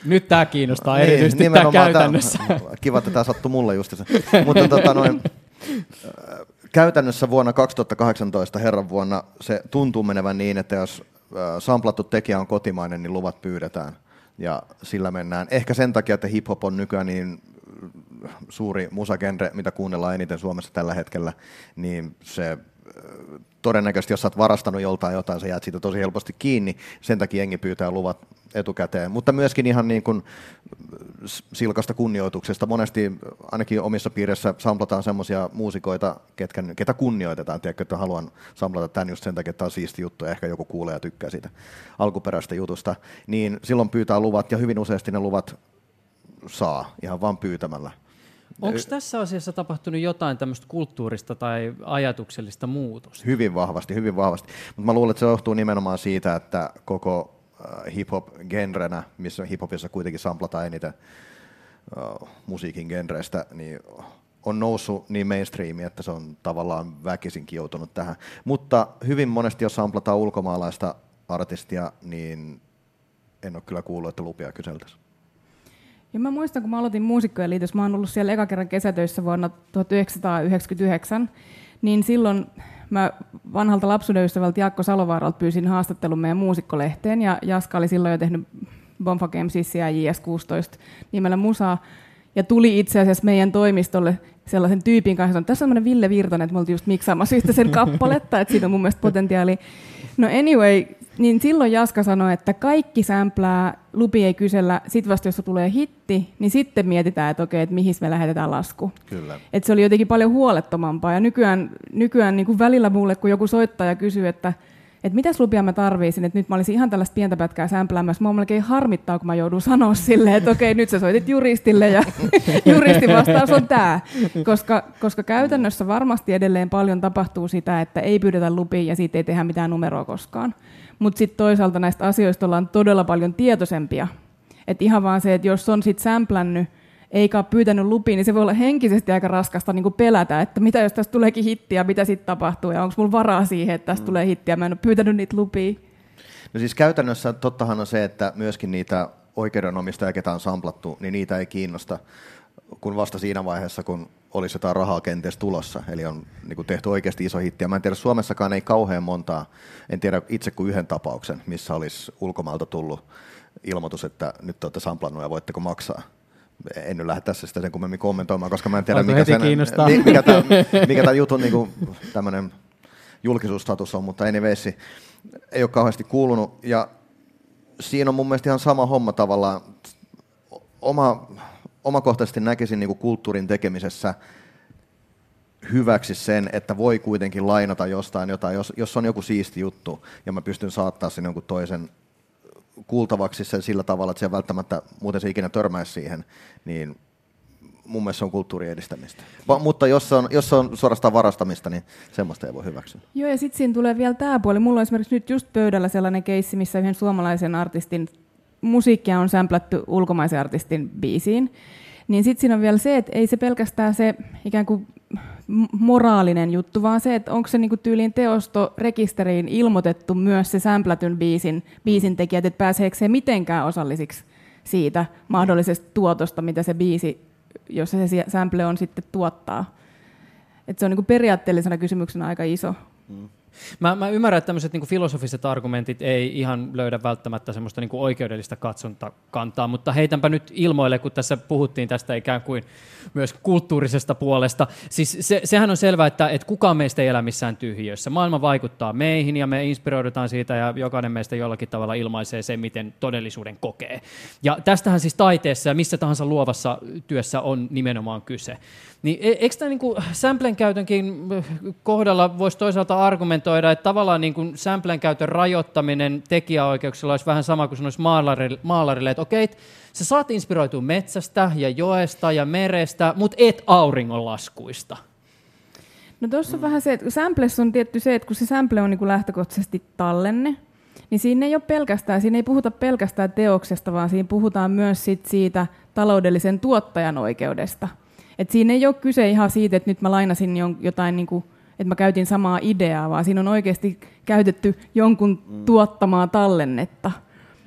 nyt tämä kiinnostaa niin, erityisesti tämä käytännössä. Tämä, kiva, että tämä sattui mulle just Mutta tota, noin, käytännössä vuonna 2018 herran vuonna se tuntuu menevän niin, että jos samplattu tekijä on kotimainen, niin luvat pyydetään. Ja sillä mennään. Ehkä sen takia, että hip-hop on nykyään niin suuri musagenre, mitä kuunnellaan eniten Suomessa tällä hetkellä, niin se todennäköisesti, jos olet varastanut joltain jotain, sä jäät siitä tosi helposti kiinni. Sen takia jengi pyytää luvat etukäteen. Mutta myöskin ihan niin kuin silkasta kunnioituksesta. Monesti ainakin omissa piirissä samplataan semmoisia muusikoita, ketkä, ketä kunnioitetaan. Tiedätkö, että haluan samplata tämän just sen takia, että tämä on siisti juttu ja ehkä joku kuulee ja tykkää siitä alkuperäisestä jutusta. Niin silloin pyytää luvat ja hyvin useasti ne luvat saa ihan vain pyytämällä. Onko tässä asiassa tapahtunut jotain tämmöistä kulttuurista tai ajatuksellista muutosta? Hyvin vahvasti, hyvin vahvasti. Mutta mä luulen, että se johtuu nimenomaan siitä, että koko hip-hop-genrenä, missä hip-hopissa kuitenkin samplataan eniten uh, musiikin genreistä, niin on noussut niin mainstreami, että se on tavallaan väkisinkin joutunut tähän. Mutta hyvin monesti, jos samplataan ulkomaalaista artistia, niin en ole kyllä kuullut, että lupia kyseltäisiin. Ja mä muistan, kun mä aloitin muusikkojen liitossa, mä oon ollut siellä eka kerran kesätöissä vuonna 1999, niin silloin mä vanhalta lapsuuden ystävältä Jaakko Salovaaralta pyysin haastattelun meidän muusikkolehteen, ja Jaska oli silloin jo tehnyt Bonfa Gamesissa ja JS16 nimellä musaa, ja tuli itse asiassa meidän toimistolle sellaisen tyypin kanssa, että tässä on Ville Virtanen, että me oltiin just miksaamassa yhtä sen kappaletta, että siitä on mun mielestä potentiaali. No anyway, niin silloin Jaska sanoi, että kaikki sämplää, lupi ei kysellä, sitten vasta jos tulee hitti, niin sitten mietitään, että okei, että mihin me lähetetään lasku. Kyllä. Et se oli jotenkin paljon huolettomampaa, ja nykyään, nykyään niin kuin välillä mulle, kun joku soittaja kysyy, että että mitäs lupia mä tarviisin, että nyt mä olisin ihan tällaista pientä pätkää sämpläämässä. Mua melkein harmittaa, kun mä joudun sanoa silleen, että okei, nyt sä soitit juristille ja juristin vastaus on tämä. Koska, koska käytännössä varmasti edelleen paljon tapahtuu sitä, että ei pyydetä lupia ja siitä ei tehdä mitään numeroa koskaan. Mutta sitten toisaalta näistä asioista ollaan todella paljon tietoisempia. Että ihan vaan se, että jos on sitten sämplännyt eikä ole pyytänyt lupia, niin se voi olla henkisesti aika raskasta niin kuin pelätä, että mitä jos tästä tuleekin hittiä, mitä sitten tapahtuu, ja onko mulla varaa siihen, että tästä mm. tulee hittiä, mä en ole pyytänyt niitä lupia. No siis käytännössä tottahan on se, että myöskin niitä oikeudenomistajia, ketä on samplattu, niin niitä ei kiinnosta, kun vasta siinä vaiheessa, kun olisi jotain rahaa kenties tulossa, eli on niin kuin tehty oikeasti iso hitti. Ja mä en tiedä, Suomessakaan ei kauhean montaa, en tiedä itse kuin yhden tapauksen, missä olisi ulkomailta tullut ilmoitus, että nyt olette samplannut ja voitteko maksaa en nyt lähde tässä sitä sen kummemmin kommentoimaan, koska mä en tiedä, mikä, sen, mikä, tämän, mikä tämän jutun niin kuin, tämmöinen julkisuusstatus on, mutta anyways, ei ole kauheasti kuulunut. Ja siinä on mun mielestä ihan sama homma tavallaan. Oma, omakohtaisesti näkisin niin kuin kulttuurin tekemisessä hyväksi sen, että voi kuitenkin lainata jostain jotain, jos, jos on joku siisti juttu, ja mä pystyn saattaa sinne jonkun toisen kuultavaksi sen sillä tavalla, että se välttämättä muuten se ikinä törmäisi siihen, niin mun mielestä se on kulttuurin edistämistä. Va, mutta jos on, jos on suorastaan varastamista, niin semmoista ei voi hyväksyä. Joo, ja sitten siinä tulee vielä tämä puoli. Mulla on esimerkiksi nyt just pöydällä sellainen keissi, missä yhden suomalaisen artistin musiikkia on sämplätty ulkomaisen artistin biisiin. Niin sitten siinä on vielä se, että ei se pelkästään se ikään kuin moraalinen juttu, vaan se, että onko se niinku tyyliin teostorekisteriin ilmoitettu myös se sämplätyn biisin, biisin tekijät, että pääseekö se mitenkään osallisiksi siitä mahdollisesta tuotosta, mitä se biisi, jos se sample on sitten tuottaa. Et se on niinku periaatteellisena kysymyksenä aika iso. Mm. Mä, mä ymmärrän, että tämmöiset niin filosofiset argumentit ei ihan löydä välttämättä semmoista niin oikeudellista katsontakantaa, mutta heitänpä nyt ilmoille, kun tässä puhuttiin tästä ikään kuin myös kulttuurisesta puolesta. Siis se, sehän on selvää, että, että kukaan meistä ei elä missään tyhjiössä. Maailma vaikuttaa meihin ja me inspiroidutaan siitä ja jokainen meistä jollakin tavalla ilmaisee sen, miten todellisuuden kokee. Ja tästähän siis taiteessa ja missä tahansa luovassa työssä on nimenomaan kyse. Niin eikö tämä niin samplen käytönkin kohdalla voisi toisaalta argumentoida, että tavallaan niin kuin samplen käytön rajoittaminen tekijäoikeuksilla olisi vähän sama kuin sanoisi maalarille, maalarille että okei, sä saat inspiroitua metsästä ja joesta ja merestä, mutta et auringonlaskuista. No tuossa on vähän se, että samples on tietty se, että kun se sample on niin kuin lähtökohtaisesti tallenne, niin siinä ei ole pelkästään, siinä ei puhuta pelkästään teoksesta, vaan siinä puhutaan myös sit siitä taloudellisen tuottajan oikeudesta – et siinä ei ole kyse ihan siitä, että nyt mä lainasin jotain, niin kuin, että mä käytin samaa ideaa, vaan siinä on oikeasti käytetty jonkun mm. tuottamaa tallennetta,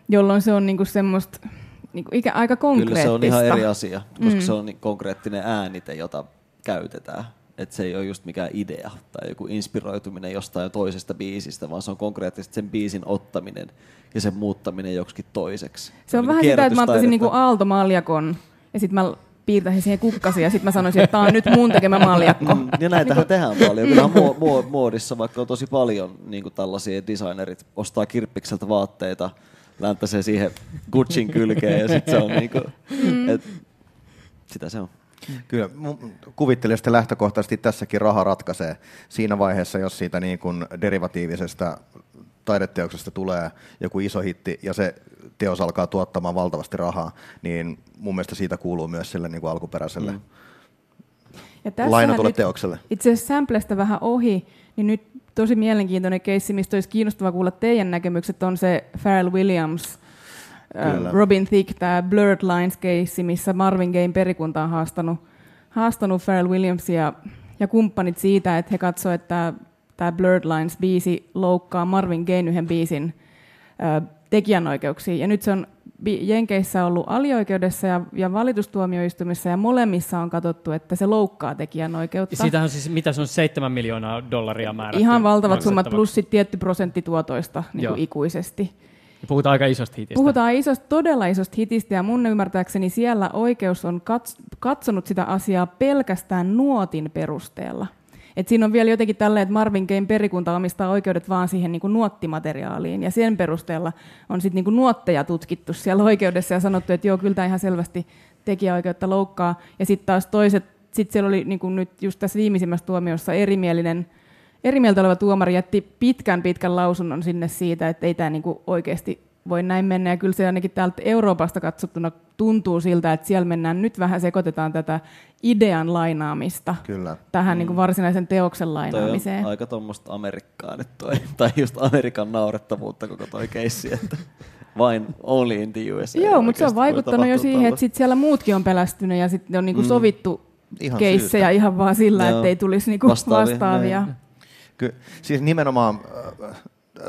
jolloin se on niin kuin semmoista niin kuin ikä, aika konkreettista. Kyllä se on ihan eri asia, koska mm. se on konkreettinen äänite, jota käytetään. Että se ei ole just mikään idea tai joku inspiroituminen jostain toisesta biisistä, vaan se on konkreettisesti sen biisin ottaminen ja sen muuttaminen joksikin toiseksi. Se on niin vähän sitä, että mä ottaisin niin aaltomaljakon ja sitten mä piirtäisin siihen kukkasia ja sitten mä sanoisin, että tämä on nyt mun tekemä maljakko. Mm, ja näitähän tehdään paljon. Mu- muodissa vaikka on tosi paljon niin kuin tällaisia designerit, ostaa kirppikseltä vaatteita, läntäsee siihen Gucciin kylkeen ja sitten se on niin kuin, mm. et, sitä se on. Kyllä, kuvittelin, että lähtökohtaisesti tässäkin raha ratkaisee siinä vaiheessa, jos siitä niin kuin derivatiivisesta taideteoksesta tulee joku iso hitti ja se teos alkaa tuottamaan valtavasti rahaa, niin mun mielestä siitä kuuluu myös sille niin kuin alkuperäiselle mm. ja lainatulle teokselle. Itse asiassa Samplestä vähän ohi, niin nyt tosi mielenkiintoinen keissi, mistä olisi kiinnostava kuulla teidän näkemykset, on se Pharrell Williams, uh, Robin Thicke, tämä Blurred Lines-keissi, missä Marvin Gaye perikunta on haastanut, haastanut Pharrell Williamsia ja kumppanit siitä, että he katsoivat, että tämä Blurred Lines-biisi loukkaa Marvin Gaye yhden biisin uh, tekijänoikeuksia. Ja nyt se on Jenkeissä ollut alioikeudessa ja, ja valitustuomioistumissa ja molemmissa on katsottu, että se loukkaa tekijänoikeutta. Siitä on siis, mitä se on, 7 miljoonaa dollaria määrätty? Ihan valtavat summat plus sit tietty prosentti tuotoista niin kuin ikuisesti. Puhutaan aika isosta hitistä. Puhutaan isosta, todella isosta hitistä ja mun ymmärtääkseni siellä oikeus on katsonut sitä asiaa pelkästään nuotin perusteella. Et siinä on vielä jotenkin tällä, että Marvin Gaye perikunta omistaa oikeudet vaan siihen niin kuin nuottimateriaaliin, ja sen perusteella on sitten niin nuotteja tutkittu siellä oikeudessa ja sanottu, että joo, kyllä tämä ihan selvästi tekijäoikeutta loukkaa. Ja sitten taas toiset, sitten siellä oli niin kuin nyt just tässä viimeisimmässä tuomiossa erimielinen, eri mieltä oleva tuomari jätti pitkän pitkän lausunnon sinne siitä, että ei tämä niinku oikeasti voi näin mennä. Ja kyllä se ainakin täältä Euroopasta katsottuna tuntuu siltä, että siellä mennään, nyt vähän sekoitetaan tätä idean lainaamista Kyllä. tähän mm. niin kuin varsinaisen teoksen Toi lainaamiseen. on aika tuommoista Amerikkaa nyt toi, tai just Amerikan naurettavuutta koko toi keissi, että vain only in the USA. Joo, mutta se on vaikuttanut jo siihen, että sit siellä muutkin on pelästynyt ja sitten on niinku Mm. sovittu Ihan keissejä syystä. ihan vaan sillä, Joo. ettei tulisi niinku Vastaavia, vastaavia. Ky- siis nimenomaan äh,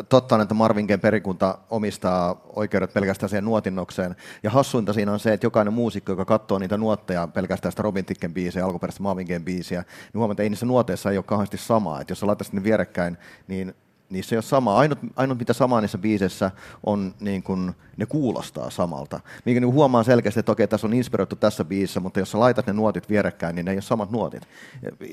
totta on, että Marvin Gaye perikunta omistaa oikeudet pelkästään siihen nuotinnokseen. Ja hassuinta siinä on se, että jokainen muusikko, joka katsoo niitä nuotteja, pelkästään sitä Robin Ticken biisiä, alkuperäistä Marvin Gayen biisiä, niin huomaa, että ei niissä nuoteissa ei ole kauheasti samaa. Että jos sä laittaisit ne vierekkäin, niin niissä ei ole samaa. Ainut, ainut mitä samaa niissä biiseissä on, niin kun, ne kuulostaa samalta. Mikä niin huomaa selkeästi, että okei, tässä on inspiroitu tässä biisissä, mutta jos sä laitat ne nuotit vierekkäin, niin ne ei ole samat nuotit.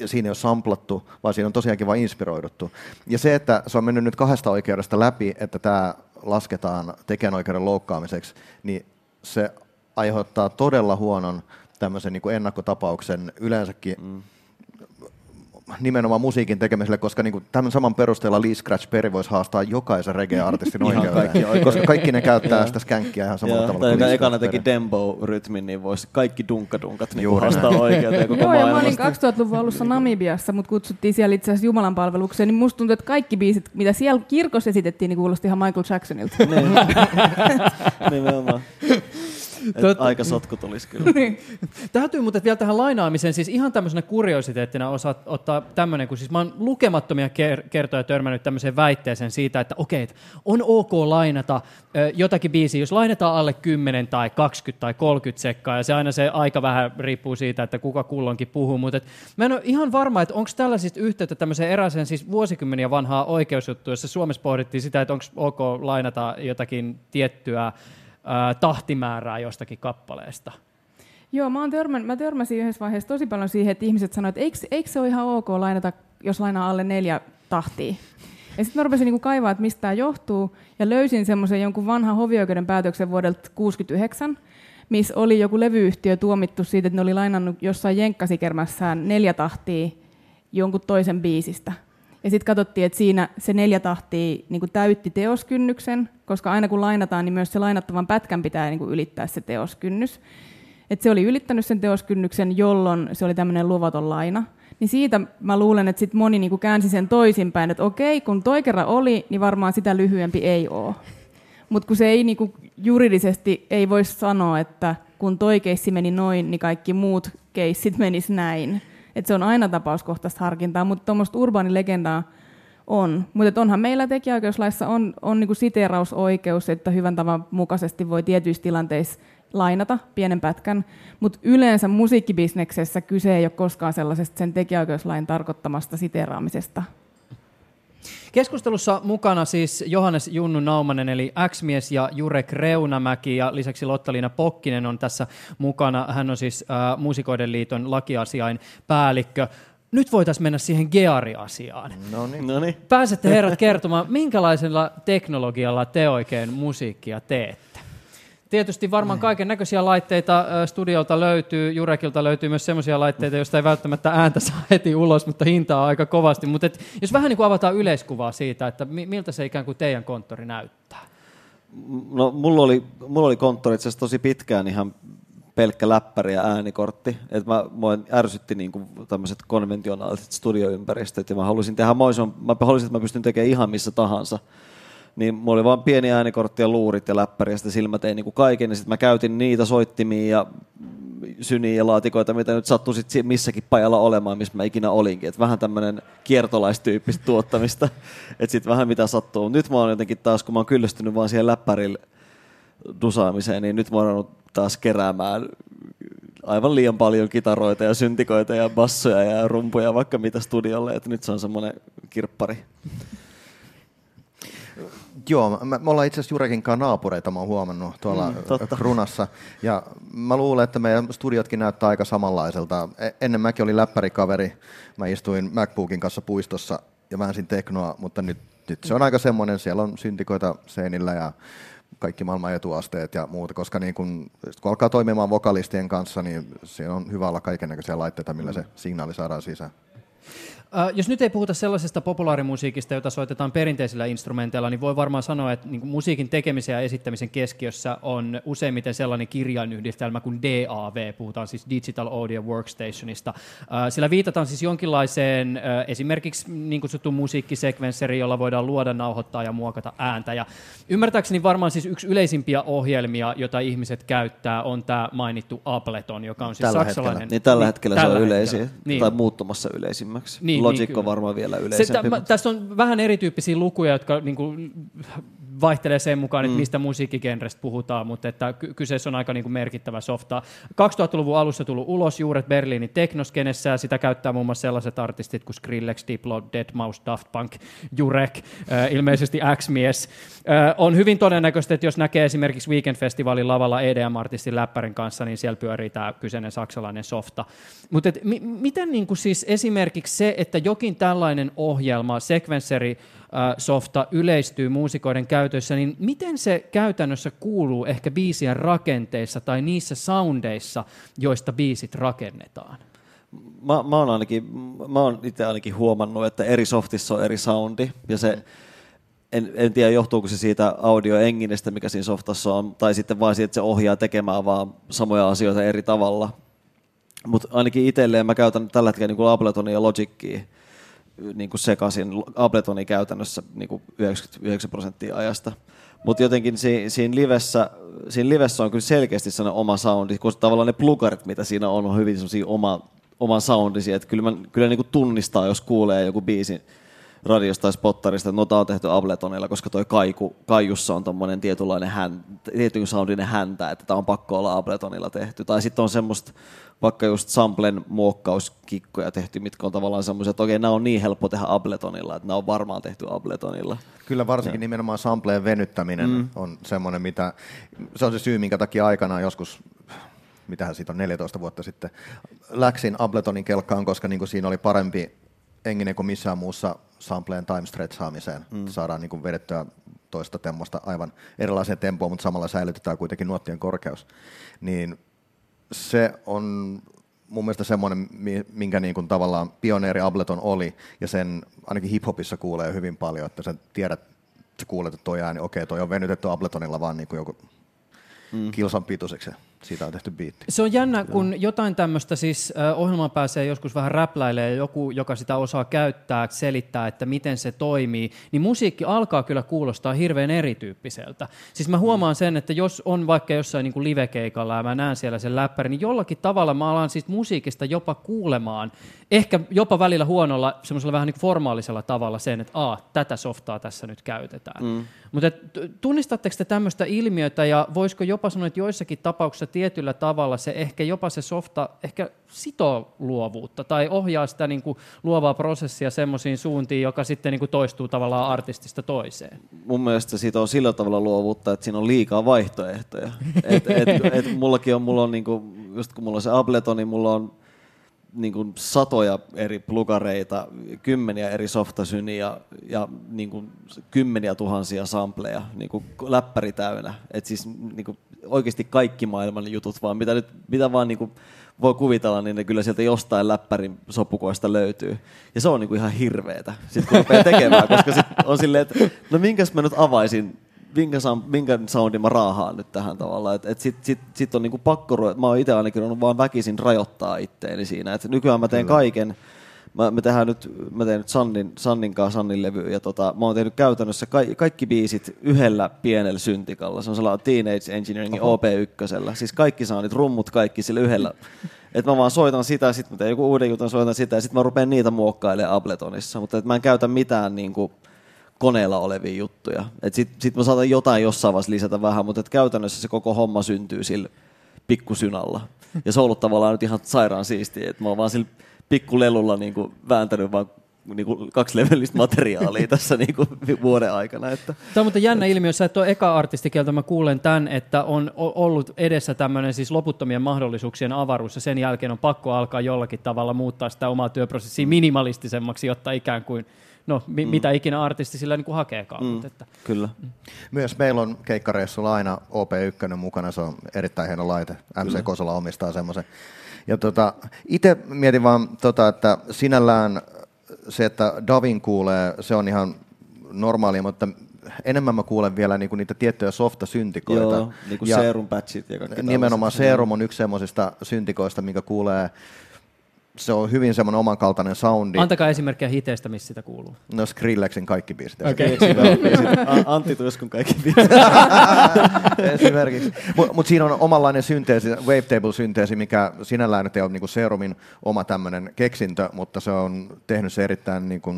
Ja siinä ei ole samplattu, vaan siinä on tosiaankin vain inspiroiduttu. Ja se, että se on mennyt nyt kahdesta oikeudesta läpi, että tämä lasketaan tekijänoikeuden loukkaamiseksi, niin se aiheuttaa todella huonon tämmöisen niin kuin ennakkotapauksen yleensäkin mm nimenomaan musiikin tekemiselle, koska niin kuin tämän saman perusteella Lee Scratch Perry voisi haastaa jokaisen reggae-artistin oikeuteen, koska kaikki ne käyttää sitä skänkkiä ihan samalla Joo, tavalla kuin Lee ekana Scratch teki Perry. dembo-rytmin, niin voisi kaikki dunkkadunkat niin Juuri haastaa näin. oikeuteen koko Joo, ja mä olin 2000-luvun alussa Namibiassa, mut kutsuttiin siellä itse asiassa Jumalan palvelukseen, niin musta tuntuu, että kaikki biisit, mitä siellä kirkossa esitettiin, niin kuulosti ihan Michael Jacksonilta. Niin. Nimenomaan. Totta. aika sotku tulisi kyllä. Täytyy muuten vielä tähän lainaamiseen, siis ihan tämmöisenä kuriositeettina osaat ottaa tämmöinen, kun siis mä oon lukemattomia ker- kertoja törmännyt tämmöiseen väitteeseen siitä, että okei, että on ok lainata ö, jotakin biisiä, jos lainataan alle 10 tai 20 tai 30 sekkaa, ja se aina se aika vähän riippuu siitä, että kuka kulloinkin puhuu, mutta et mä en ole ihan varma, että onko tällaisista yhteyttä tämmöiseen erääseen siis vuosikymmeniä vanhaa oikeusjuttu, jossa Suomessa pohdittiin sitä, että onko ok lainata jotakin tiettyä tahtimäärää jostakin kappaleesta. Joo, mä, törmän, mä törmäsin yhdessä vaiheessa tosi paljon siihen, että ihmiset sanoivat, että eikö, eikö se ole ihan ok lainata, jos lainaa alle neljä tahtia. Ja sitten mä rupesin niinku kaivaa, että mistä tämä johtuu, ja löysin semmoisen jonkun vanhan hovioikeuden päätöksen vuodelta 69, missä oli joku levyyhtiö tuomittu siitä, että ne oli lainannut jossain jenkkasikermässään neljä tahtia jonkun toisen biisistä. Ja sitten katsottiin, että siinä se neljä tahtia niin täytti teoskynnyksen, koska aina kun lainataan, niin myös se lainattavan pätkän pitää niin ylittää se teoskynnys. Et se oli ylittänyt sen teoskynnyksen, jolloin se oli tämmöinen luvaton laina. Niin siitä mä luulen, että sit moni niinku käänsi sen toisinpäin, että okei, kun toi kerran oli, niin varmaan sitä lyhyempi ei ole. Mutta kun se ei niinku juridisesti ei voi sanoa, että kun toi keissi meni noin, niin kaikki muut keissit menis näin. Et se on aina tapauskohtaista harkintaa, mutta tuommoista urbaanilegendaa on. Mutta onhan meillä tekijäoikeuslaissa on, on niinku siteerausoikeus, että hyvän tavan mukaisesti voi tietyissä tilanteissa lainata pienen pätkän, mutta yleensä musiikkibisneksessä kyse ei ole koskaan sellaisesta sen tekijäoikeuslain tarkoittamasta siteeraamisesta. Keskustelussa mukana siis Johannes Junnu Naumanen, eli X-mies ja Jurek Reunamäki, ja lisäksi Lotta-Liina Pokkinen on tässä mukana. Hän on siis äh, Muusikoiden liiton lakiasiain päällikkö. Nyt voitaisiin mennä siihen Geari-asiaan. No niin. No niin. Pääsette herrat kertomaan, minkälaisella teknologialla te oikein musiikkia teette? Tietysti varmaan kaiken näköisiä laitteita studiolta löytyy, Jurekilta löytyy myös sellaisia laitteita, joista ei välttämättä ääntä saa heti ulos, mutta hintaa aika kovasti. Mutta et, jos vähän niin kuin avataan yleiskuvaa siitä, että mi- miltä se ikään kuin teidän konttori näyttää. No, mulla oli, mulla oli konttori itse asiassa tosi pitkään ihan pelkkä läppäri ja äänikortti. Et mä, mua ärsytti niinku tämmöiset konventionaaliset studioympäristöt ja mä halusin tehdä mä halusin, että mä pystyn tekemään ihan missä tahansa. Niin mulla oli vaan pieni äänikortti ja luurit ja läppäri ja sitten sillä mä tein niinku kaiken. Sitten mä käytin niitä soittimia ja syniä ja laatikoita, mitä nyt sattui sit si- missäkin pajalla olemaan, missä mä ikinä olinkin. Et vähän tämmöinen kiertolaistyyppistä tuottamista, että sitten vähän mitä sattuu. Nyt mä oon jotenkin taas, kun mä oon kyllästynyt vaan siihen läppärille dusaamiseen, niin nyt mä oon taas keräämään aivan liian paljon kitaroita ja syntikoita ja bassoja ja rumpuja vaikka mitä studiolle, että nyt se on semmoinen kirppari. Joo, me, me ollaan itse asiassa Jurekin kanssa naapureita, mä oon huomannut tuolla Mm, mm, totta. Krunassa. Ja mä luulen, että meidän studiotkin näyttää aika samanlaiselta. E- Ennen mäkin oli läppärikaveri. Mä istuin MacBookin kanssa puistossa ja väänsin teknoa, mutta nyt, nyt se on aika semmoinen, siellä on syntikoita seinillä ja kaikki maailman etuasteet ja muuta, koska niin kun, kun alkaa toimimaan vokalistien kanssa, niin siinä on hyvä olla kaiken näköisiä laitteita, millä se signaali saadaan sisään. Uh, jos nyt ei puhuta sellaisesta populaarimusiikista, jota soitetaan perinteisillä instrumenteilla, niin voi varmaan sanoa, että niin musiikin tekemisen ja esittämisen keskiössä on useimmiten sellainen kirjainyhdistelmä kuin DAW, puhutaan siis Digital Audio Workstationista. Uh, sillä viitataan siis jonkinlaiseen uh, esimerkiksi niin kutsuttuun musiikkisekvensseriin, jolla voidaan luoda, nauhoittaa ja muokata ääntä. Ja ymmärtääkseni varmaan siis yksi yleisimpiä ohjelmia, jota ihmiset käyttää, on tämä mainittu Ableton, joka on siis Tällä saksalainen. hetkellä. Niin tällä hetkellä tällä se on yleisin, Niin. tai muuttumassa yleisimmäksi. Niin, Logic niin, on varmaan vielä Se, yleisempi. tä, mutta- tässä on vähän erityyppisiä lukuja, jotka niin kuin, vaihtelee sen mukaan, että Mm. mistä musiikkigenrestä puhutaan, mutta että ky- kyseessä on aika niin kuin merkittävä softa. 2000-luvun alussa tullut ulos juuret Berliinin teknoskenessä, ja sitä käyttää muun muassa sellaiset artistit kuin Skrillex, Diplo, Deadmau5, Daft Punk, Jurek, äh, ilmeisesti X-mies. Äh, on hyvin todennäköistä, että jos näkee esimerkiksi Weekend-festivaalin lavalla EDM-artistin läppärin kanssa, niin siellä pyörii tämä kyseinen saksalainen softa. Mutta mi- miten niin kuin siis esimerkiksi se, että jokin tällainen ohjelma, sekvensseri, softa yleistyy muusikoiden käytössä, niin miten se käytännössä kuuluu ehkä biisien rakenteissa tai niissä soundeissa, joista biisit rakennetaan? mä, mä oon ainakin, mä oon itse ainakin huomannut, että eri softissa on eri soundi, ja se, en, en tiedä johtuuko se siitä audioenginestä, mikä siinä softassa on, tai sitten vain siitä, että se ohjaa tekemään vaan samoja asioita eri tavalla. Mutta ainakin itselleen mä käytän tällä hetkellä niin Abletonia ja Logicia niin kuin sekaisin. Abletoni käytännössä niin kuin 99 prosenttia ajasta. Mutta jotenkin si, siinä, livessä, siinä livessä on kyllä selkeästi sellainen oma soundi, koska tavallaan ne plugarit, mitä siinä on, on hyvin oma, oman soundisia. Että kyllä, mä, kyllä niin kuin tunnistaa, jos kuulee joku biisin radiosta tai spottarista, että no tää on tehty Abletonilla, koska toi kaiku, kaijussa on tommonen tietynlainen hän, tietyn soundinen häntä, että tämä on pakko olla Abletonilla tehty. Tai sitten on semmoista vaikka just samplen muokkauskikkoja tehty, mitkä on tavallaan semmoisia, että okei, nämä on niin helppo tehdä Abletonilla, että nämä on varmaan tehty Abletonilla. Kyllä varsinkin nimenomaan sampleen venyttäminen mm. on semmoinen, mitä, se on se syy, minkä takia aikanaan joskus, mitähän siitä on 14 vuotta sitten, läksin Abletonin kelkkaan, koska niin kuin siinä oli parempi enginen kuin missään muussa sampleen time stretchaamiseen. Mm. Saadaan niin kuin vedettyä toista temmosta aivan erilaiseen tempoon, mutta samalla säilytetään kuitenkin nuottien korkeus. Niin se on mun mielestä semmoinen, mi- minkä niin kuin tavallaan pioneeri Ableton oli, ja sen ainakin hiphopissa kuulee hyvin paljon, että sä tiedät, sä kuulet, että toi ääni, okei, toi on venytetty Abletonilla vaan niin kuin joku mm. kilsan pituiseksi, siitä on tehty biitti. Se on jännä, kun jotain tämmöistä siis ohjelmaan pääsee joskus vähän räpläilee ja joku, joka sitä osaa käyttää, selittää, että miten se toimii, niin musiikki alkaa kyllä kuulostaa hirveän erityyppiseltä. Siis mä huomaan sen, että jos on vaikka jossain niin kuin livekeikalla ja mä näen siellä sen läppärin, niin jollakin tavalla mä alan siis musiikista jopa kuulemaan, ehkä jopa välillä huonolla, semmoisella vähän niin kuin formaalisella tavalla sen, että Aa, tätä softaa tässä nyt käytetään. Mm. Mutta tunnistatteko te tämmöistä ilmiötä ja voisiko jopa sanoa, että joissakin tapauksissa tietyllä tavalla se ehkä jopa se softa ehkä sitoo luovuutta tai ohjaa sitä niin kuin luovaa prosessia semmoisiin suuntiin, joka sitten niin kuin toistuu tavallaan artistista toiseen. Mun mielestä siitä on sillä tavalla luovuutta, että siinä on liikaa vaihtoehtoja. Et, et, et mullakin on, mulla on niinku, just kun mulla on se Ableton, niin mulla on niinku satoja eri plugareita, kymmeniä eri softasyniä ja, ja niinku kymmeniä tuhansia sampleja, niinku läppäri täynnä. Et siis niinku oikeasti kaikki maailman jutut vaan, mitä, nyt, mitä vaan niinku voi kuvitella, niin ne kyllä sieltä jostain läppärin sopukoista löytyy. Ja se on niinku ihan hirveetä, sit kun rupeaa tekemään, koska sit on silleen, että no minkäs mä nyt avaisin minkä, minkä soundin mä raahaan nyt tähän tavallaan. Et, et sit, sit, sit on niinku pakko mä oon itse ainakin on vaan väkisin rajoittaa itteeni siinä. Et nykyään mä teen kaiken, mä, me tehdään nyt, mä teen nyt Sannin, Sannin kanssa Sannin levy, ja tota, mä oon tehnyt käytännössä ka, kaikki biisit yhdellä pienellä syntikalla. Se on sellainen Teenage Engineeringin OP1. Siis kaikki soundit, rummut, kaikki sillä yhdellä. Et mä vaan soitan sitä, sitten mä teen joku uuden jutun, soitan sitä, ja sitten mä rupean niitä muokkailemaan Abletonissa. Mutta et mä en käytä mitään niinku, koneella olevia juttuja. Sitten sit mä saatan jotain jossain vaiheessa lisätä vähän, mutta et käytännössä se koko homma syntyy sillä pikkusynalla. Ja se on ollut tavallaan nyt ihan sairaan siistiä, että mä oon vaan sillä pikkulelulla niin kuin vääntänyt vaan niin kuin kaksi levellistä materiaalia tässä niin kuin vuoden aikana. Että. Tämä on muuten jännä ilmiö, sä et ole eka artisti, keltä mä kuulen tämän, että on ollut edessä tämmöinen siis loputtomien mahdollisuuksien avaruus, ja sen jälkeen on pakko alkaa jollakin tavalla muuttaa sitä omaa työprosessia minimalistisemmaksi, jotta ikään kuin, no mi- mm. mitä ikinä artisti sillä niin kuin hakeekaan. Mm. Mutta että, Kyllä. Myös meillä on keikkareissulla aina OP1 mukana, se on erittäin hieno laite. MC Kosola omistaa semmoisen. Ja tota, itse mietin vaan, tota, että sinällään se, että Davin kuulee, se on ihan normaalia, mutta enemmän mä kuulen vielä niinku niitä tiettyjä softa-syntikoita. Joo, niin kuin serum patchit ja kaikki Nimenomaan tällaiset. Serum on yksi semmoisista syntikoista, minkä kuulee, se on hyvin semmoinen omankaltainen soundi. Antakaa esimerkkejä hiteistä, missä sitä kuuluu. No Skrillexin kaikki biisit. Okei. A- Antti Tuiskun kaikki biisit. Esimerkiksi. Mutta mut siinä on omanlainen synteesi, wavetable-synteesi, mikä sinällään nyt ei ole niinku Serumin oma tämmöinen keksintö, mutta se on tehnyt se erittäin niinku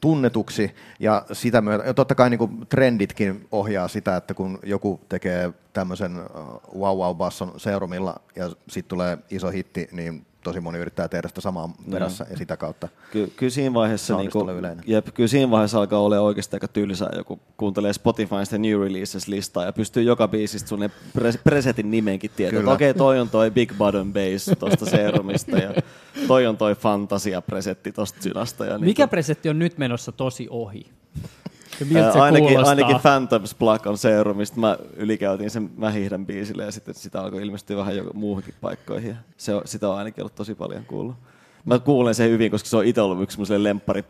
tunnetuksi ja sitä myötä, ja totta kai niinku trenditkin ohjaa sitä, että kun joku tekee tämmöisen uh, wow wow basson Serumilla ja sitten tulee iso hitti, niin tosi moni yrittää tehdä sitä samaa perässä ja sitä kautta. Ky- kyllä siinä vaiheessa, niinku, tulee yleinen. jep, kyllä siinä vaiheessa alkaa olla oikeasti aika tylsää, joku kuuntelee Spotifysta New Releases-listaa ja pystyy joka biisistä sun pre- presetin nimenkin tietää. Okei, okay, toi on toi Big Bottom Bass tosta Serumista ja toi on toi Fantasia-presetti tosta Synasta. Ja Mikä niinku- presetti on nyt menossa tosi ohi? Ja miltä se ainakin, kuulostaa? ainakin Phantoms Plug on Serumista. Mä ylikäytin sen Mä hiihdän biisille ja sitten sitä alkoi ilmestyä vähän jo muuhunkin paikkoihin. Se on, sitä on ainakin ollut tosi paljon kuullut. Mä kuulen sen hyvin, koska se on itse ollut yksi semmoinen lemppari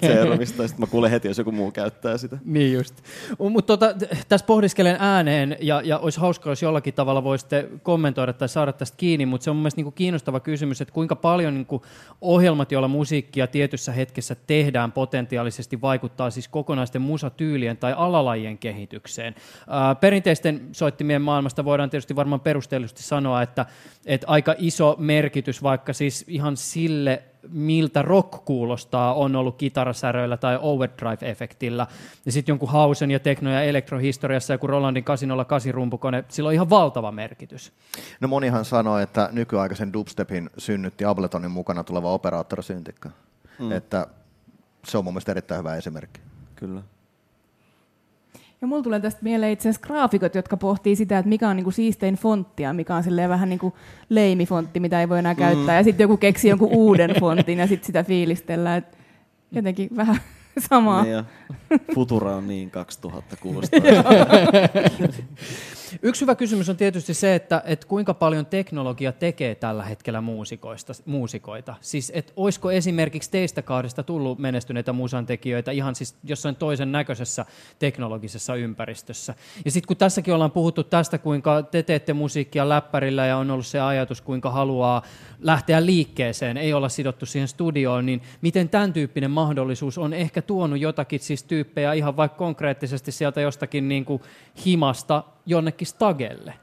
Serumista. Ja sitten mä kuulen heti, jos joku muu käyttää sitä. Niin just. Mutta tota, tässä pohdiskelen ääneen, ja, ja olisi hauskaa, jos jollakin tavalla voisitte kommentoida tai saada tästä kiinni, mutta se on mun mielestä niinku kiinnostava kysymys, että kuinka paljon niinku ohjelmat, joilla musiikkia tietyssä hetkessä tehdään potentiaalisesti, vaikuttaa siis kokonaisten musatyylien tai alalajien kehitykseen. Ää, perinteisten soittimien maailmasta voidaan tietysti varmaan perusteellisesti sanoa, että, että aika iso merkitys vaikka siis ihan sille, miltä rock kuulostaa, on ollut kitarasäröillä tai overdrive-efektillä. Ja sitten jonkun hausen ja tekno- ja elektrohistoriassa joku Rolandin 808 rumpukone, sillä on ihan valtava merkitys. No monihan sanoo, että nykyaikaisen dubstepin synnytti Abletonin mukana tuleva operaattorisyntikka. Mm. Että se on mun mielestä erittäin hyvä esimerkki. Kyllä. Ja mulla tulee tästä mieleen itse asiassa graafikot, jotka pohtii sitä, että mikä on niinku siistein fonttia, mikä on silleen vähän niin kuin leimifontti, mitä ei voi enää käyttää. Mm. Ja sitten joku keksii jonkun uuden fontin ja sitten sitä fiilistellään. Et jotenkin vähän samaa. Niin ja Futura on niin 2000 kuulostaa. Yksi hyvä kysymys on tietysti se, että, että kuinka paljon teknologia tekee tällä hetkellä muusikoista, muusikoita. Siis, että olisiko esimerkiksi teistä kahdesta tullut menestyneitä musantekijöitä ihan siis jossain toisen näköisessä teknologisessa ympäristössä. Ja sitten kun tässäkin ollaan puhuttu tästä, kuinka te teette musiikkia läppärillä ja on ollut se ajatus, kuinka haluaa lähteä liikkeeseen, ei olla sidottu siihen studioon, niin miten tämän tyyppinen mahdollisuus on ehkä tuonut jotakin siis tyyppejä ihan vaikka konkreettisesti sieltä jostakin niin kuin himasta jonnekin stagelle?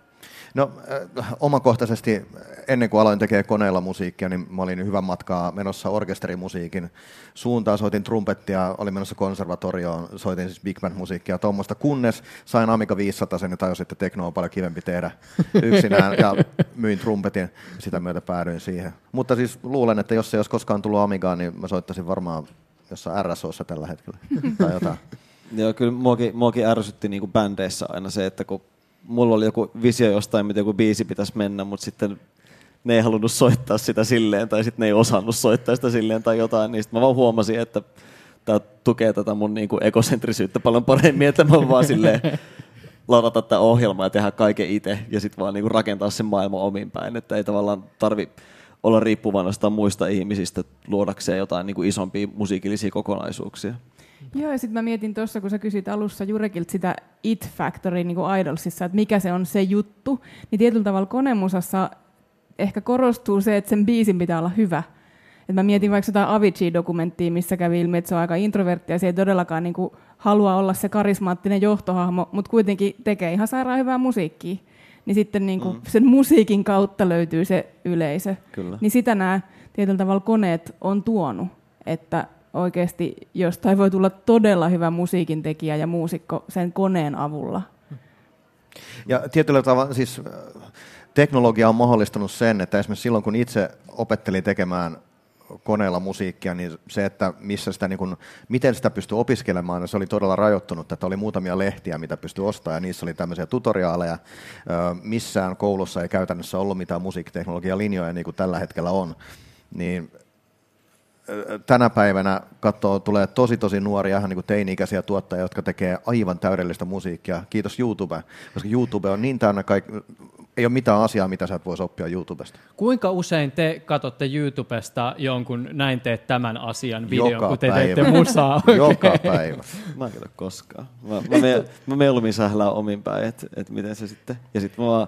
No äh, omakohtaisesti ennen kuin aloin tekemään koneella musiikkia, niin mä olin hyvän matkaa menossa orkesterimusiikin suuntaan. Soitin trumpettia, olin menossa konservatorioon, soitin siis big band musiikkia tuommoista, kunnes sain Amiga 500 sen ja tajusin, että tekno on paljon kivempi tehdä yksinään ja myin trumpetin sitä myötä päädyin siihen. Mutta siis luulen, että jos ei olisi koskaan tullut Amigaan, niin mä soittaisin varmaan jossain RSOssa tällä hetkellä tai jotain. Joo, kyllä muakin, muakin ärsytti niinku bändeissä aina se, että kun mulla oli joku visio jostain, miten joku biisi pitäisi mennä, mutta sitten ne ei halunnut soittaa sitä silleen, tai sitten ne ei osannut soittaa sitä silleen tai jotain, niin sitten mä vaan huomasin, että tämä tukee tätä mun niinku ekosentrisyyttä paljon paremmin, että mä vaan silleen ladata tätä ohjelmaa ja tehdä kaiken itse, ja sitten vaan niinku rakentaa sen maailman omin päin, että ei tavallaan tarvi olla riippuvainen muista ihmisistä luodakseen jotain niinku isompia musiikillisia kokonaisuuksia. Joo, ja sitten mä mietin tuossa, kun sä kysyt alussa Jurekilta sitä It Factory niin kuin Idolsissa, että mikä se on se juttu, niin tietyllä tavalla konemusassa ehkä korostuu se, että sen biisin pitää olla hyvä. Et mä mietin vaikka jotain Avicii-dokumenttia, missä kävi ilmi, että se on aika introvertti ja se ei todellakaan niin kuin, halua olla se karismaattinen johtohahmo, mutta kuitenkin tekee ihan sairaan hyvää musiikkia. Niin sitten niin kuin, mm. sen musiikin kautta löytyy se yleisö. Kyllä. Niin sitä nämä tietyllä tavalla koneet on tuonut, että oikeasti jostain voi tulla todella hyvä musiikin tekijä ja muusikko sen koneen avulla. Ja tietyllä tavalla siis äh, teknologia on mahdollistanut sen, että esimerkiksi silloin kun itse opettelin tekemään koneella musiikkia, niin se, että missä sitä, niin kun, miten sitä pystyi opiskelemaan, niin se oli todella rajoittunut. Että oli muutamia lehtiä, mitä pystyi ostamaan, ja niissä oli tämmöisiä tutoriaaleja. Ö, Missään koulussa ei käytännössä ollut mitään musiikkiteknologialinjoja, niin kuin tällä hetkellä on. Niin tänä päivänä katsoo, tulee tosi tosi nuoria, ihan niin kuin teini-ikäisiä tuottajia, jotka tekee aivan täydellistä musiikkia. Kiitos YouTube, koska YouTube on niin täynnä kaikki, ei ole mitään asiaa, mitä sä et voisi oppia YouTubesta. Kuinka usein te katsotte YouTubesta jonkun näin teet tämän asian videon, Joka kun te päivä. teette musaa? Joka päivä. Mä en koskaan. Mä, mä, me, mä mieluummin sählään omin päin, että et miten se sitten... Ja sit mä vaan,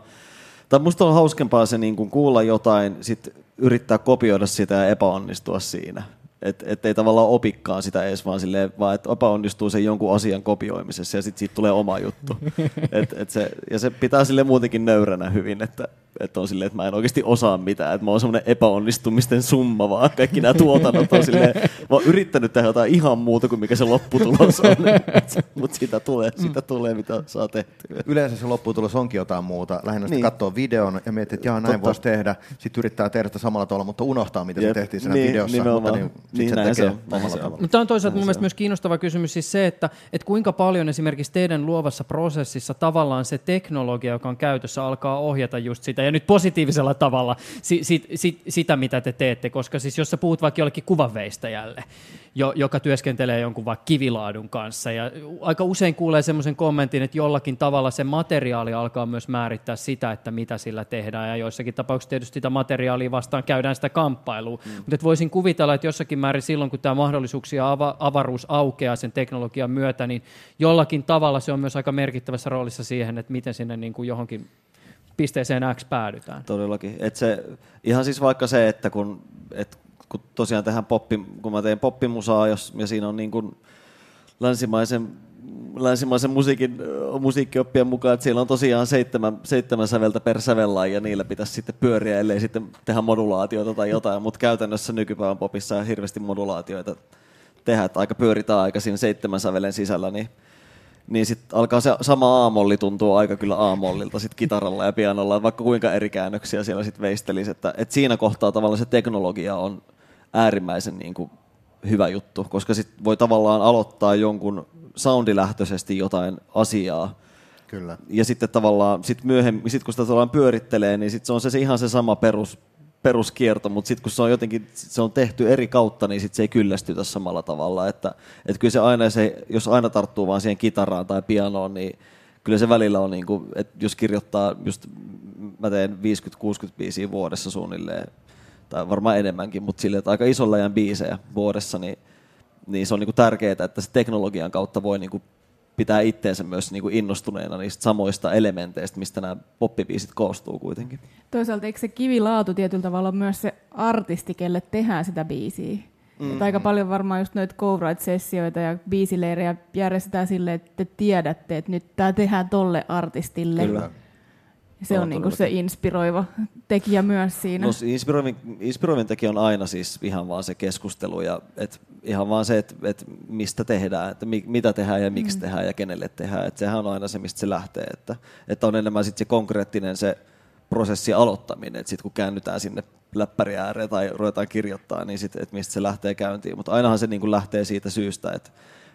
tai musta on hauskempaa se niin kun kuulla jotain, sit yrittää kopioida sitä ja epäonnistua siinä. Että et ei tavallaan opikkaan sitä edes, vaan, silleen, vaan että epäonnistuu sen jonkun asian kopioimisessa ja sitten siitä tulee oma juttu. Et, et se, ja se pitää sille muutenkin nöyränä hyvin, että että on silleen, että mä en oikeasti osaa mitään, että mä oon semmoinen epäonnistumisten summa, vaan kaikki nämä tuotannot on silleen, mä oon yrittänyt tehdä jotain ihan muuta kuin mikä se lopputulos on, mutta sitä tulee, sitä tulee, mitä saa tehtyä. Yleensä se lopputulos onkin jotain muuta. Lähinnä niin. Katsoo videon ja miettii, että jaa, näin Totta. voisi tehdä. Sitten yrittää tehdä sitä samalla tavalla, mutta unohtaa, miten Jep. se tehtiin siinä Niin, videossa. nimenomaan. Mutta niin, Niin, se näin se tekee on, näin omalla se on. tavalla. Mutta tämä on toisaalta mun Näin mielestä myös kiinnostava kysymys siis se, että, että kuinka paljon esimerkiksi teidän luovassa prosessissa tavallaan se teknologia, joka on käytössä, alkaa ohjata just sitä, ja nyt positiivisella tavalla si, si, si, sitä, mitä te teette, koska siis jos sä puhut vaikka jollekin kuvanveistäjälle, jo, joka työskentelee jonkun vaikka kivilaadun kanssa, ja aika usein kuulee semmoisen kommentin, että jollakin tavalla se materiaali alkaa myös määrittää sitä, että mitä sillä tehdään, ja joissakin tapauksissa tietysti sitä materiaalia vastaan käydään sitä kamppailua, mm. mutta voisin kuvitella, että jossakin määrin silloin, kun tämä mahdollisuuksia ava- avaruus aukeaa sen teknologian myötä, niin jollakin tavalla se on myös aika merkittävässä roolissa siihen, että miten sinne niin kuin johonkin pisteeseen X päädytään. Todellakin. Et se, ihan siis vaikka se, että kun, et, kun tosiaan tehdään poppi, kun mä teen poppimusaa, jos, ja siinä on niin kuin länsimaisen, länsimaisen musiikin, musiikkioppien mukaan, että siellä on tosiaan seitsemän, seitsemän säveltä per sävellaji, ja niillä pitäisi sitten pyöriä, ellei sitten tehdä modulaatioita tai jotain, mutta käytännössä nykypäivän popissa on hirveästi modulaatioita tehdä, että aika pyöritään aika siinä seitsemän sävelen sisällä, niin niin sitten alkaa se sama aamolli tuntua aika kyllä aamollilta sit kitaralla ja pianolla, vaikka kuinka eri käännöksiä siellä sitten veistelisi. Että, et siinä kohtaa tavallaan se teknologia on äärimmäisen niin kuin hyvä juttu, koska sit voi tavallaan aloittaa jonkun soundilähtöisesti jotain asiaa, Kyllä. ja sitten tavallaan sit myöhemmin, sit kun sitä tavallaan pyörittelee, niin sit se on se, se ihan se sama perus, peruskierto, mutta sitten kun se on jotenkin se on tehty eri kautta, niin sit se ei kyllästytä samalla tavalla. Että, että kyllä se aina, se, jos aina tarttuu vaan siihen kitaraan tai pianoon, niin kyllä se välillä on, niin kuin, että jos kirjoittaa, just mä teen 50-60 biisiä vuodessa suunnilleen, tai varmaan enemmänkin, mutta sille, että aika ison ajan biisejä vuodessa, niin, niin se on niin kuin tärkeää, että se teknologian kautta voi niin kuin pitää itteensä myös niin kuin innostuneena niistä samoista elementeistä, mistä nämä poppibiisit koostuu kuitenkin. Toisaalta eikö se kivilaatu tietyllä tavalla ole myös se artisti, kelle tehdään sitä biisiä? Mm. Aika paljon varmaan just noita co-write-sessioita ja biisileirejä järjestetään silleen, että te tiedätte, että nyt tämä tehdään tolle artistille. Kyllä. Se on On niinku se inspiroiva tekijä myös siinä. No inspiroivin, inspiroivin tekijä on aina siis ihan vaan se keskustelu ja et ihan vaan se, että et mistä tehdään, että mi, mitä tehdään ja miksi mm. tehdään ja kenelle tehdään. Et sehän on aina se, mistä se lähtee. Että, että on enemmän sit se konkreettinen se prosessi aloittaminen, että sitten kun käännytään sinne läppäri ääreen tai ruvetaan kirjoittaa, niin sit, että mistä se lähtee käyntiin. Mutta ainahan se niin kuin lähtee siitä syystä, että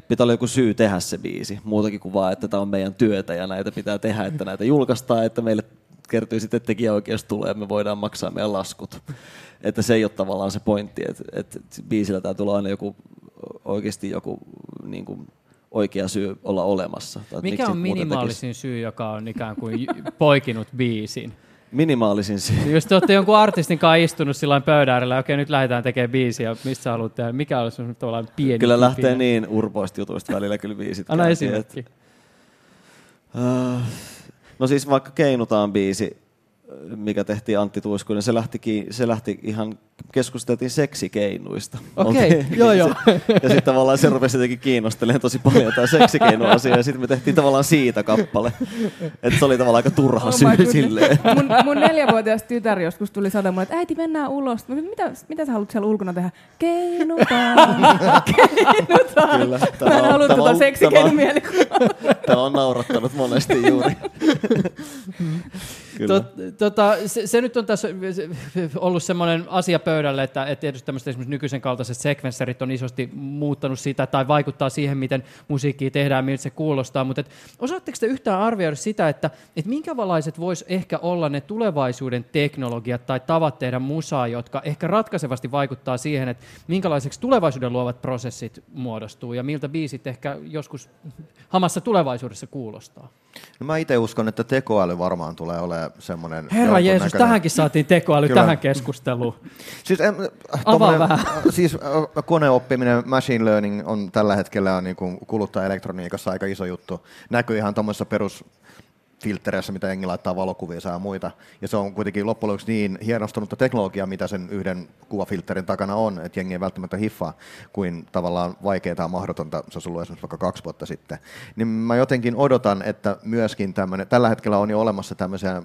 pitää olla joku syy tehdä se biisi, muutakin kuin vaan, että tämä on meidän työtä ja näitä pitää tehdä, että näitä julkaistaan, että meille kertyy sitten, että tekijäoikeus tulee me voidaan maksaa meidän laskut. Että se ei ole tavallaan se pointti, että, että biisillä täytyy olla aina joku, oikeasti joku niin kuin oikea syy olla olemassa. Tai Mikä on minimaalisin syy, joka on ikään kuin poikinut biisin? tekisi. Minimaalisin syy. Jos te olette jonkun artistin kanssa istunut sillä pöydän äärellä, okei nyt lähdetään tekemään biisiä, mistä sä haluat tehdä, mikä on sun tavallaan pieni Kyllä lähtee kipinä? niin urpoista jutuista välillä kyllä biisit. Anna esimerkki. Äh, No siis vaikka Keinutaan biisi, mikä tehtiin Antti Tuiskuinen, se lähti, se lähti ihan, keskusteltiin seksikeinuista. Okei, Oltiin- joo, joo. ja sitten tavallaan se rupesi jotenkin kiinnostelemaan tosi paljon tämä seksikeinuasia, ja sitten me tehtiin tavallaan siitä kappale. Että se oli tavallaan aika turha Oh syy silleen. Mun, mun neljävuotias tytär joskus tuli sanoa mulle, että äiti mennään ulos. Mä kysyin, mitä, mitä sä haluat siellä ulkona tehdä? Keinutaan, keinutaan. Kyllä, Mä en halua tämä tota on- seksikeinumielikuvaa. Tämä on naurattanut monesti juuri. Kyllä. Tot, tota, se, se nyt on tässä ollut semmoinen asia pöydälle, että, että tietysti tämmöiset esimerkiksi nykyisen kaltaiset sekvensserit on isosti muuttanut sitä tai vaikuttaa siihen, miten musiikkia tehdään, miltä se kuulostaa, mutta et, osaatteko te yhtään arvioida sitä, että et minkälaiset vois ehkä olla ne tulevaisuuden teknologiat tai tavat tehdä musaa, jotka ehkä ratkaisevasti vaikuttaa siihen, että minkälaiseksi tulevaisuuden luovat prosessit muodostuu ja miltä biisit ehkä joskus hamassa tulevaisuudessa kuulostaa? No mä itse uskon, että tekoäly varmaan tulee olemaan semmoinen... Herra Jeesus, tähänkin saatiin tekoäly Kyllä. tähän keskusteluun. Siis, em, vähän. siis koneoppiminen, machine learning on tällä hetkellä niin kuin kuluttajaelektroniikassa aika iso juttu. Näkyy ihan tuommoisessa perus filtereissä, mitä jengi laittaa valokuvia ja muita. Ja se on kuitenkin loppujen lopuksi niin hienostunutta teknologiaa, mitä sen yhden kuvafilterin takana on, että jengi ei välttämättä hiffaa, kuin tavallaan vaikeaa ja mahdotonta se olisi ollut esimerkiksi vaikka kaksi vuotta sitten. Niin mä jotenkin odotan, että myöskin tämmöinen, tällä hetkellä on jo olemassa tämmöisiä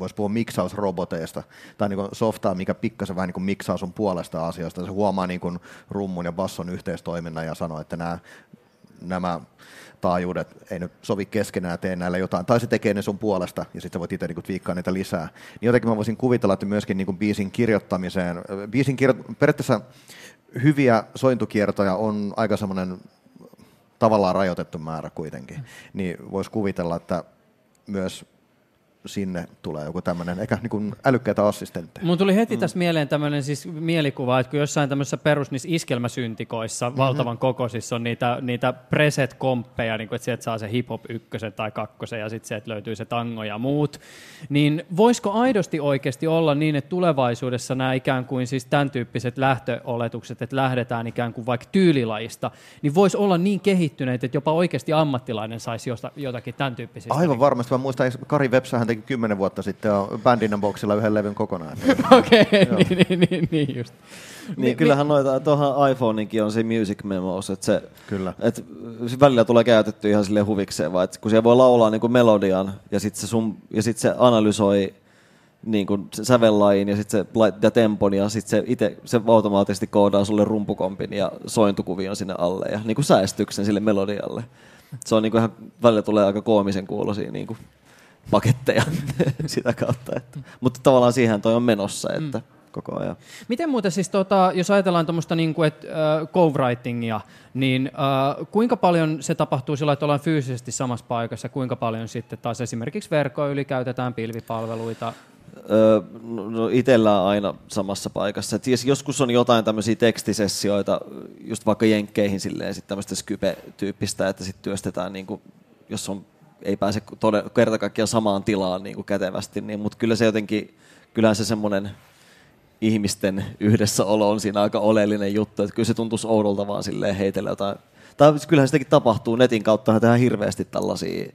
voisi puhua miksausroboteista, tai niin softaa, mikä pikkasen vähän niin miksaa sun puolesta asioista. Se huomaa niin kuin rummun ja basson yhteistoiminnan ja sanoo, että nämä, nämä taajuudet ei nyt sovi keskenään, tee näillä jotain, tai se tekee ne sun puolesta, ja sitten voit itse niin viikkaa niitä lisää. Niin jotenkin mä voisin kuvitella, että myöskin niin kuin biisin kirjoittamiseen, biisin kirjo- periaatteessa hyviä sointukiertoja on aika semmoinen tavallaan rajoitettu määrä kuitenkin, niin voisi kuvitella, että myös sinne tulee joku tämmöinen, eikä niin kuin älykkäitä assistentteja. Mun tuli heti mm. tässä mieleen tämmöinen siis mielikuva, että kun jossain tämmöisessä perus niissä iskelmäsyntikoissa mm-hmm. valtavan kokoisissa on niitä, niitä preset-komppeja, niin kuin, että sieltä saa se hip-hop ykkösen tai kakkosen ja sitten sieltä löytyy se tango ja muut, niin voisiko aidosti oikeasti olla niin, että tulevaisuudessa nämä ikään kuin siis tämän tyyppiset lähtöoletukset, että lähdetään ikään kuin vaikka tyylilajista, niin voisi olla niin kehittyneitä, että jopa oikeasti ammattilainen saisi jotakin tämän tyyppisistä. Aivan varmasti. Mä muistan, Kari Websähän teki kymmenen vuotta sitten on Bandina Boxilla yhden levyn kokonaan. Okei, okay, niin, niin, niin, niin just. Niin, niin kyllähän noita, tuohon iPhoneinkin on se Music Memos, että se, Kyllä. Et, se välillä tulee käytetty ihan sille huvikseen, vaan kun siellä voi laulaa niin kuin melodian ja sitten se, sit se analysoi niin kuin sävellajin ja sitten se ja tempon ja sitten se itse se automaattisesti koodaa sulle rumpukompin ja sointukuvion sinne alle ja niin kuin säästyksen sille melodialle. Se on niin kuin ihan, välillä tulee aika koomisen kuulosia niin kuin paketteja sitä kautta. Että. Mutta tavallaan siihen toi on menossa, että mm. koko ajan. Miten muuten siis, tota, jos ajatellaan tuommoista niin kuin, että, uh, co-writingia, niin uh, kuinka paljon se tapahtuu sillä, että ollaan fyysisesti samassa paikassa, kuinka paljon sitten taas esimerkiksi verkkoa yli käytetään pilvipalveluita? Öö, no itsellä aina samassa paikassa. Et joskus on jotain tämmöisiä tekstisessioita, just vaikka jenkkeihin silleen, sit tämmöistä Skype-tyyppistä, että sitten työstetään, niin kuin, jos on ei pääse kerta kaikkiaan samaan tilaan niin kuin kätevästi, niin, mutta kyllä se jotenkin, kyllähän se semmoinen ihmisten yhdessäolo on siinä aika oleellinen juttu, että kyllä se tuntuisi oudolta vaan silleen heitellä jotain. Tai kyllähän sitäkin tapahtuu netin kautta, tehdään hirveästi tällaisia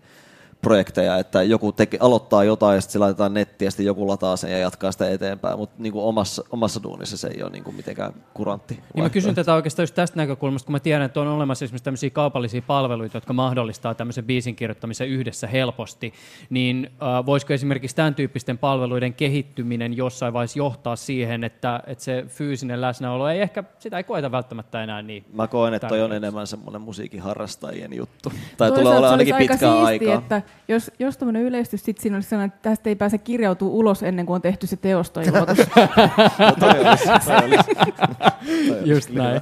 projekteja, että joku teke, aloittaa jotain ja sitten se laitetaan nettiin ja sitten joku lataa sen ja jatkaa sitä eteenpäin, mutta niin omassa, omassa duunissa se ei ole niin kuin mitenkään kurantti. Niin mä kysyn tätä oikeastaan just tästä näkökulmasta, kun mä tiedän, että on olemassa esimerkiksi tämmöisiä kaupallisia palveluita, jotka mahdollistaa tämmöisen biisin kirjoittamisen yhdessä helposti, niin äh, voisiko esimerkiksi tämän tyyppisten palveluiden kehittyminen jossain vaiheessa johtaa siihen, että, että se fyysinen läsnäolo ei ehkä, sitä ei koeta välttämättä enää niin. Mä koen, että toi on enemmän semmoinen musiikin harrastajien juttu. Tai tulee olla ainakin pitkään aikaa. Että jos, jos tämmöinen yleistys sitten siinä olisi sellainen, että tästä ei pääse kirjautua ulos ennen kuin on tehty se teostoilmoitus. no, Just näin.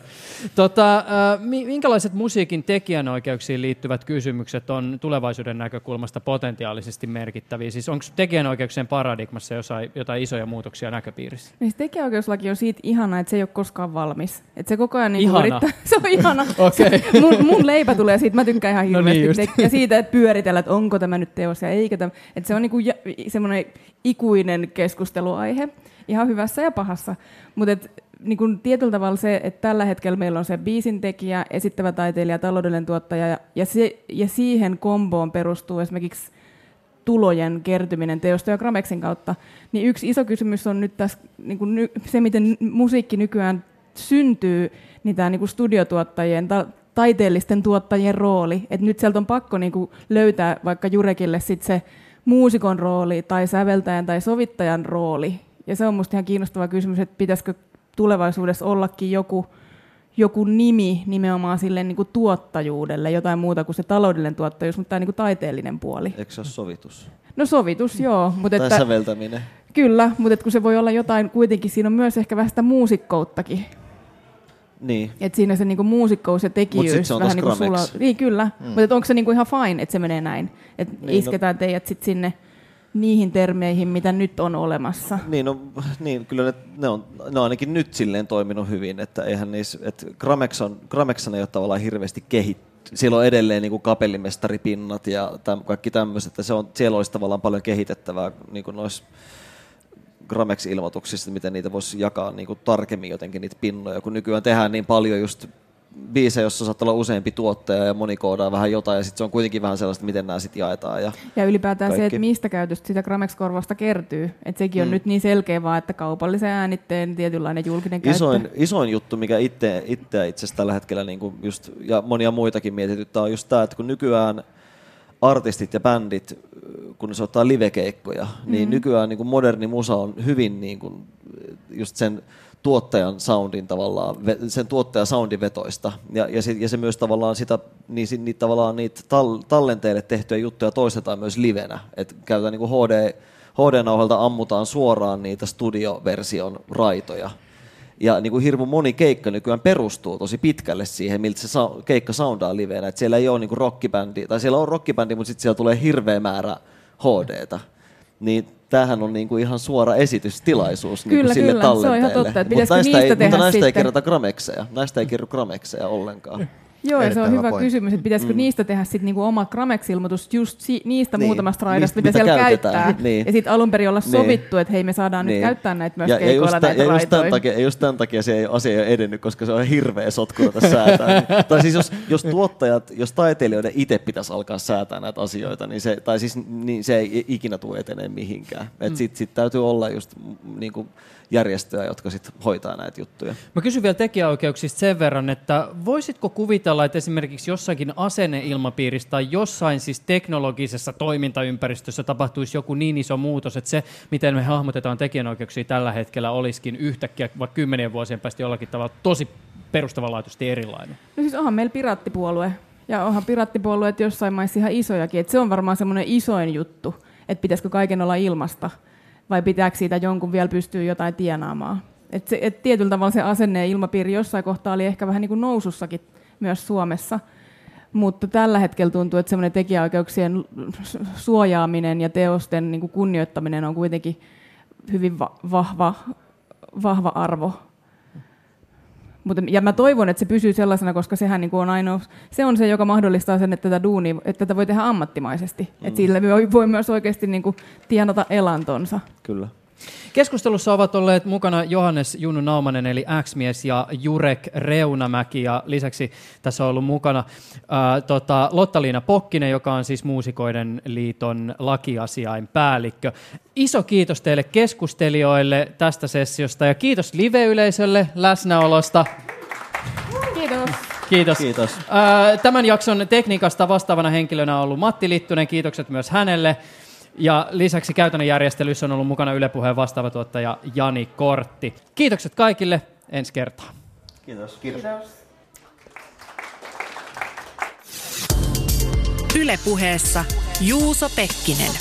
Tota, minkälaiset musiikin tekijänoikeuksiin liittyvät kysymykset on tulevaisuuden näkökulmasta potentiaalisesti merkittäviä? Siis onko tekijänoikeuksien paradigmassa jotain, jotain isoja muutoksia näköpiirissä? Niin tekijänoikeuslaki on siitä ihana, että se ei ole koskaan valmis. Että se koko ajan niin yrittää. Se on ihana. okay. se, mun, mun leipä tulee siitä, mä tykkään ihan hirveästi. No niin ja siitä, että pyöritellä, että onko tämä nyt teos ja eikä tämä. Että se on niinku semmoinen ikuinen keskusteluaihe, ihan hyvässä ja pahassa. Mutta niin kuin tietyllä tavalla se, että tällä hetkellä meillä on se biisintekijä, esittävä taiteilija, taloudellinen tuottaja, ja, se, ja siihen komboon perustuu esimerkiksi tulojen kertyminen teosto ja Gramexin kautta, niin yksi iso kysymys on nyt tässä niin kuin se, miten musiikki nykyään syntyy, niin tämä niin kuin studiotuottajien, ta, taiteellisten tuottajien rooli. Et nyt sieltä on pakko niin kuin löytää vaikka Jurekille sit se muusikon rooli tai säveltäjän tai sovittajan rooli. Ja se on minusta ihan kiinnostava kysymys, että pitäisikö tulevaisuudessa ollakin joku, joku nimi nimenomaan sille niin kuin tuottajuudelle, jotain muuta kuin se taloudellinen tuottajuus, mutta tämä niin kuin taiteellinen puoli. Eikö se ole sovitus? No sovitus, joo. Mutta Tai että, säveltäminen. kyllä, mutta että kun se voi olla jotain, kuitenkin siinä on myös ehkä vähän sitä muusikkouttakin. Niin. Että siinä se niinku muusikkous ja Mut tekijyys se on vähän niinku Gramex. Niin kyllä, mm. mutta onko se niinku ihan fine, että se menee näin? Että Niin, niin, isketään no... teidät sit sinne niihin termeihin, mitä nyt on olemassa. Niin, no, niin kyllä ne, ne, on, ne on ainakin nyt silleen toiminut hyvin, että eihän niissä, että Gramex, on, Gramexan ei ole tavallaan hirveästi kehittynyt. Siellä on edelleen niin kuin kapellimestaripinnat ja täm, kaikki tämmöiset, että se on, siellä olisi tavallaan paljon kehitettävää niin kuin noissa Gramex-ilmoituksissa, miten niitä voisi jakaa niin kuin tarkemmin jotenkin niitä pinnoja, kun nykyään tehdään niin paljon just biisejä, jossa saattaa olla useampi tuottaja ja monikoodaa vähän jotain, ja sitten se on kuitenkin vähän sellaista, miten nämä sitten jaetaan. Ja Ja ylipäätään se, Kaikki. että mistä käytöstä sitä Gramex-korvasta kertyy. Että sekin on Mm. nyt niin selkeä vaan, että kaupallisen äänitteen tietynlainen julkinen käyttö. isoin, isoin juttu, mikä itse, itse itse asiassa tällä hetkellä niin kuin just, ja monia muitakin mietityttää, on just tämä, että kun nykyään artistit ja bändit, kun se ottaa livekeikkoja, niin nykyään niin kuin moderni musa on hyvin niin kuin, just sen tuottajan soundin tavallaan, sen tuottajan soundin vetoista. Ja, ja, se, ja se myös tavallaan sitä, niin, niitä, tavallaan niitä tal, tallenteille tehtyjä juttuja toistetaan myös livenä. Että käytetään niin kuin HD, HD-nauhalta ammutaan suoraan niitä studioversion raitoja. Ja niin kuin hirmu moni keikka nykyään perustuu tosi pitkälle siihen, miltä se keikka soundaa liveenä. Et siellä ei ole niin kuin rockibändi, tai siellä on rockibändi, mutta sitten siellä tulee hirveä määrä HDtä. Niin tämähän on niin kuin ihan suora esitystilaisuus niin Kyllä, sille kyllä, se on ihan tallenteelle. totta, että Mut pitäisikö näistä ei, mutta näistä ei kerrota gramekseja. Näistä ei kerro gramekseja ollenkaan. Joo, ja se on hyvä pointti. kysymys, että pitäisikö mm. niistä tehdä sitten niinku oma Gramex-ilmoitus just si- niistä Niin, muutamasta raidasta, mitä, mitä siellä käytetään, käyttää. niin. Ja sitten alun perin olla Niin. sovittu, että hei me saadaan nyt käyttää näitä myös ja, ja, just, keikoilla tä- näitä ja just, tämän takia, ja just tämän takia se ei, asia ei ole edennyt, koska se on hirveä sotku ruveta säätää. tai siis jos, jos tuottajat, jos taiteilijoiden itse pitäisi alkaa säätää näitä asioita, niin se, tai siis, niin se ei ikinä tule etenee mihinkään. Et Mm. sit, sit täytyy olla just niin kuin järjestöjä, jotka sit hoitaa näitä juttuja. Mä kysyn vielä tekijäoikeuksista sen verran, että voisitko kuvitella, että esimerkiksi jossakin asenneilmapiirissä tai jossain siis teknologisessa toimintaympäristössä tapahtuisi joku niin iso muutos, että se, miten me hahmotetaan tekijänoikeuksia tällä hetkellä, olisikin yhtäkkiä vaikka kymmenien vuosien päästä jollakin tavalla tosi perustavanlaatuisesti erilainen. No siis onhan meillä pirattipuolue. Ja onhan pirattipuolueet jossain maissa ihan isojakin. Et se on varmaan semmoinen isoin juttu, että pitäisikö kaiken olla ilmasta. Vai pitääkö siitä jonkun vielä pystyä jotain tienaamaan. Et se, et tietyllä tavalla se asenne ja ilmapiiri jossain kohtaa oli ehkä vähän niin kuin nousussakin myös Suomessa. Mutta tällä hetkellä tuntuu, että semmoinen tekijäoikeuksien suojaaminen ja teosten niin kuin kunnioittaminen on kuitenkin hyvin va- vahva, vahva arvo mutta, ja mä toivon, että se pysyy sellaisena, koska sehän niin kuin on ainoa, se on se, joka mahdollistaa sen, että tätä duunia, että tätä voi tehdä ammattimaisesti. Mm. Että sillä voi, voi myös oikeasti niin kuin tienata elantonsa. Kyllä. Keskustelussa ovat olleet mukana Johannes Junnu Naumanen eli X-mies ja Jurek Reunamäki ja lisäksi tässä on ollut mukana ää, tota, Lotta-Liina Pokkinen, joka on siis Muusikoiden liiton lakiasiain päällikkö. Iso kiitos teille keskustelijoille tästä sessiosta ja kiitos live-yleisölle läsnäolosta. Kiitos. Kiitos. Kiitos. Ää, Tämän jakson tekniikasta vastaavana henkilönä on ollut Matti Littunen, kiitokset myös hänelle. Ja lisäksi käytännön järjestelyssä on ollut mukana Yle Puheen vastaava tuottaja Jani Kortti. Kiitokset kaikille, ensi kertaa. Kiitos. Yle Puheessa Juuso Pekkinen.